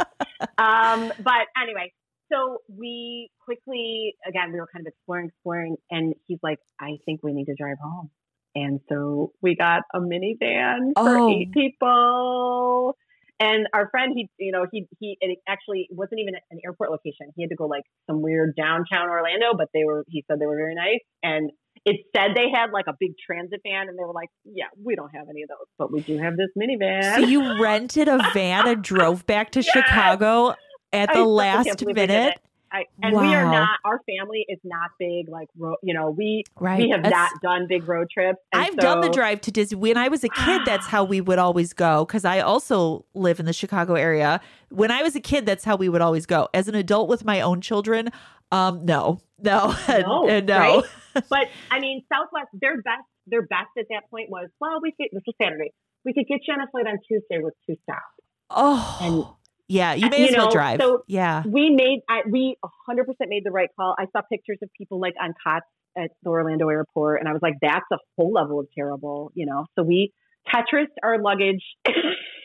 Um, but anyway, so we quickly, again, we were kind of exploring, exploring, and he's like, I think we need to drive home. And so we got a minivan for Oh. eight people. And our friend, he, you know, he, he, it actually wasn't even an airport location. He had to go like some weird downtown Orlando, but they were, he said they were very nice. And it said they had like a big transit van and they were like, yeah, we don't have any of those, but we do have this minivan. So you rented a van and *laughs* drove back to Yes. Chicago at the can't last believe we did minute. I, and we are not. Our family is not big. Like ro- you know, we Right. we have That's- not done big road trips. and I've done the drive to Disney. When I was a kid, *gasps* that's how we would always go because I also live in the Chicago area. When I was a kid, that's how we would always go. As an adult with my own children, um, no, *laughs* no, No, and no. right? *laughs* But I mean, Southwest, their best, their best at that point was, well, we could. This was Saturday. We could get you on a flight on Tuesday with two stops. Oh, yeah. You uh, may you as well know, drive. so- yeah. We made, I, we 100% made the right call. I saw pictures of people like on cots at the Orlando airport, and I was like, that's a whole level of terrible, you know. So we Tetris our luggage *laughs*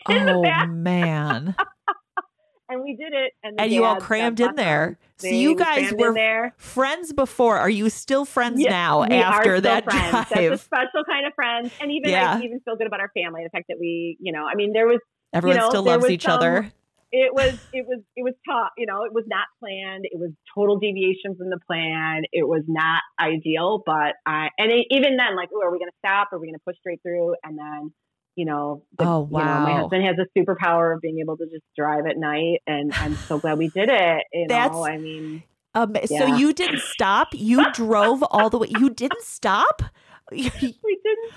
in the Oh back, man. *laughs* and we did it. And, and you all crammed in there. So you guys were there. friends before. Are you still friends Yeah, now after that friends. That's a *laughs* special kind of friends, and even Yeah. I even feel good about our family. The fact that we, you know, I mean, there was Everyone know, still loves each some- other. It was it was it was tough. You know, it was not planned. It was total deviation from the plan. It was not ideal, but I and it, even then, like, oh, are we going to stop? Are we going to push straight through? And then. You know, the, Oh, you know, my husband has a superpower of being able to just drive at night, and I'm so glad we did it. You That's- know, I mean, Um, So you didn't stop. You drove all the way. You didn't stop. *laughs* we didn't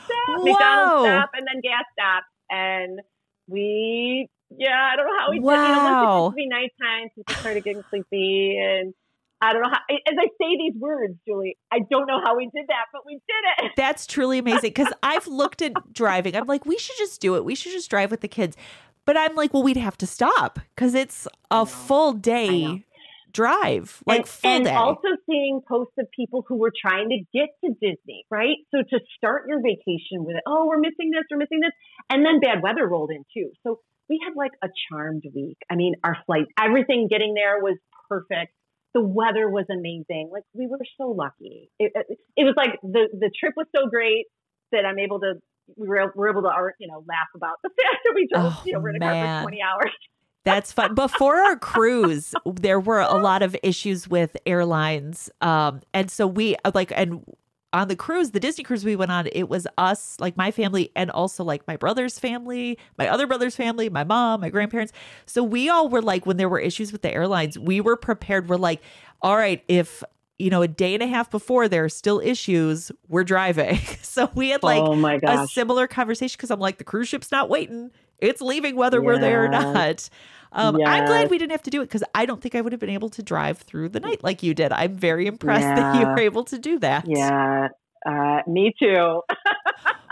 stop. Whoa. McDonald's stop and then gas stop. And we, yeah, I don't know how we did. You know, Wow. once it gets to be nighttime, people started getting sleepy. And I don't know how, as I say these words, Julie, I don't know how we did that, but we did it. *laughs* That's truly amazing because I've looked at driving. I'm like, we should just do it. We should just drive with the kids. But I'm like, well, we'd have to stop because it's a full day drive, like and, full and day. also seeing posts of people who were trying to get to Disney, right? So to start your vacation with, oh, we're missing this, we're missing this, and then bad weather rolled in too. So we had like a charmed week. I mean, our flight, everything getting there was perfect. The weather was amazing. Like we were so lucky. It, it, it was like the the trip was so great that I'm able to. We were, were able to, you know, laugh about the fact that we drove, Oh, you know, we're in a car for 20 hours. That's fun. Before our cruise, there were a lot of issues with airlines. Um, and so we like, and on the cruise, the Disney cruise we went on, it was us, like my family, and also like my brother's family, my other brother's family, my mom, my grandparents. So we all were like, when there were issues with the airlines, we were prepared. We're like, all right, if you know, a day and a half before there are still issues, we're driving. *laughs* so we had like oh a similar conversation because I'm like, the cruise ship's not waiting. It's leaving whether we're there or not. Um, I'm glad we didn't have to do it because I don't think I would have been able to drive through the night like you did. I'm very impressed that you were able to do that. Yeah, uh, me too.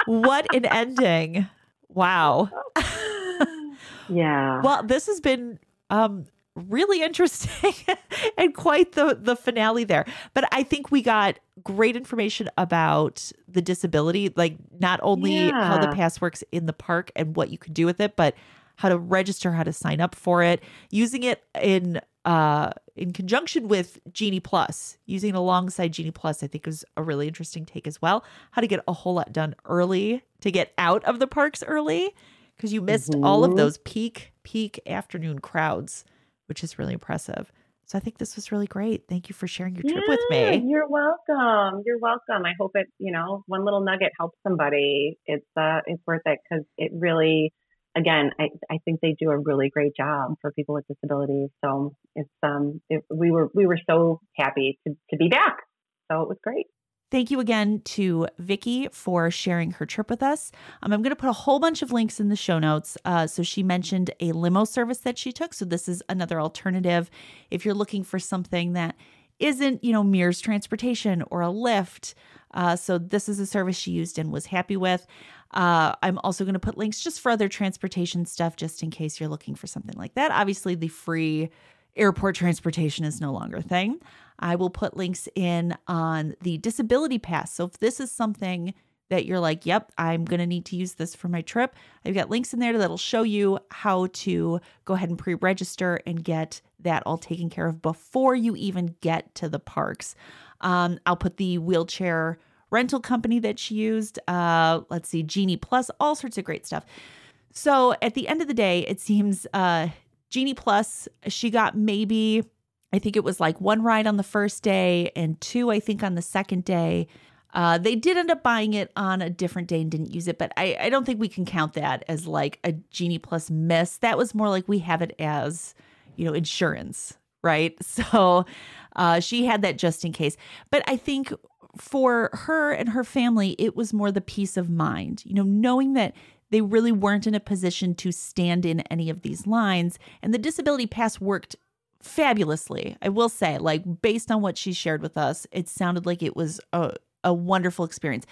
What an ending. Wow. *laughs* yeah. Well, this has been um, really interesting *laughs* and quite the the finale there. But I think we got great information about the disability, like not only how the pass works in the park and what you can do with it, but how to register, how to sign up for it, using it in uh in conjunction with Genie Plus, using it alongside Genie Plus, I think is a really interesting take as well. How to get a whole lot done early to get out of the parks early because you missed all of Mhm. those peak peak afternoon crowds, which is really impressive. So I think this was really great. Thank you for sharing your trip with me. You're welcome. You're welcome. I hope it, you know, one little nugget helps somebody. It's uh it's worth it because it really again, I, I think they do a really great job for people with disabilities. So it's um it, we were we were so happy to, to be back. So it was great. Thank you again to Vicki for sharing her trip with us. Um, I'm going to put a whole bunch of links in the show notes. Uh, so she mentioned a limo service that she took. So this is another alternative if you're looking for something that isn't, you know, Mears Transportation or a Lyft. Uh, so this is a service she used and was happy with. Uh, I'm also going to put links just for other transportation stuff, just in case you're looking for something like that. Obviously, the free airport transportation is no longer a thing. I will put links in on the disability pass. So if this is something that you're like, yep, I'm going to need to use this for my trip, I've got links in there that'll show you how to go ahead and pre register and get that all taken care of before you even get to the parks. Um, I'll put the wheelchair rental company that she used. Uh, let's see, Genie Plus, all sorts of great stuff. So at the end of the day, it seems uh, Genie Plus, she got maybe, I think it was like one ride on the first day and two, I think, on the second day. Uh, they did end up buying it on a different day and didn't use it, but I, I don't think we can count that as like a Genie Plus miss. That was more like we have it as, you know, insurance, right? *laughs* So uh, she had that just in case. But I think for her and her family, it was more the peace of mind, you know, knowing that they really weren't in a position to stand in any of these lines. And the disability pass worked fabulously. I will say, like, based on what she shared with us, it sounded like it was a, a wonderful experience.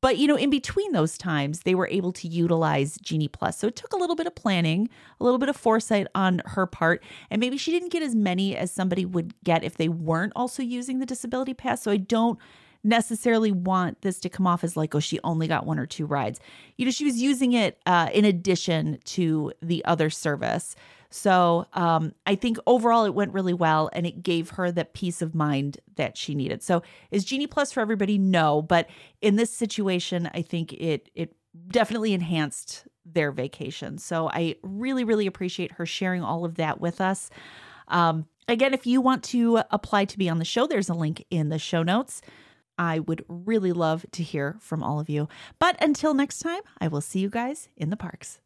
But, you know, in between those times, they were able to utilize Genie Plus. So it took a little bit of planning, a little bit of foresight on her part. And maybe she didn't get as many as somebody would get if they weren't also using the disability pass. So I don't necessarily want this to come off as like, oh, she only got one or two rides. You know, she was using it uh, in addition to the other service. So um, I think overall it went really well and it gave her the peace of mind that she needed. So is Genie Plus for everybody? No, but in this situation, I think it it definitely enhanced their vacation. So I really, really appreciate her sharing all of that with us. Um, again, if you want to apply to be on the show, there's a link in the show notes. I would really love to hear from all of you. But until next time, I will see you guys in the parks.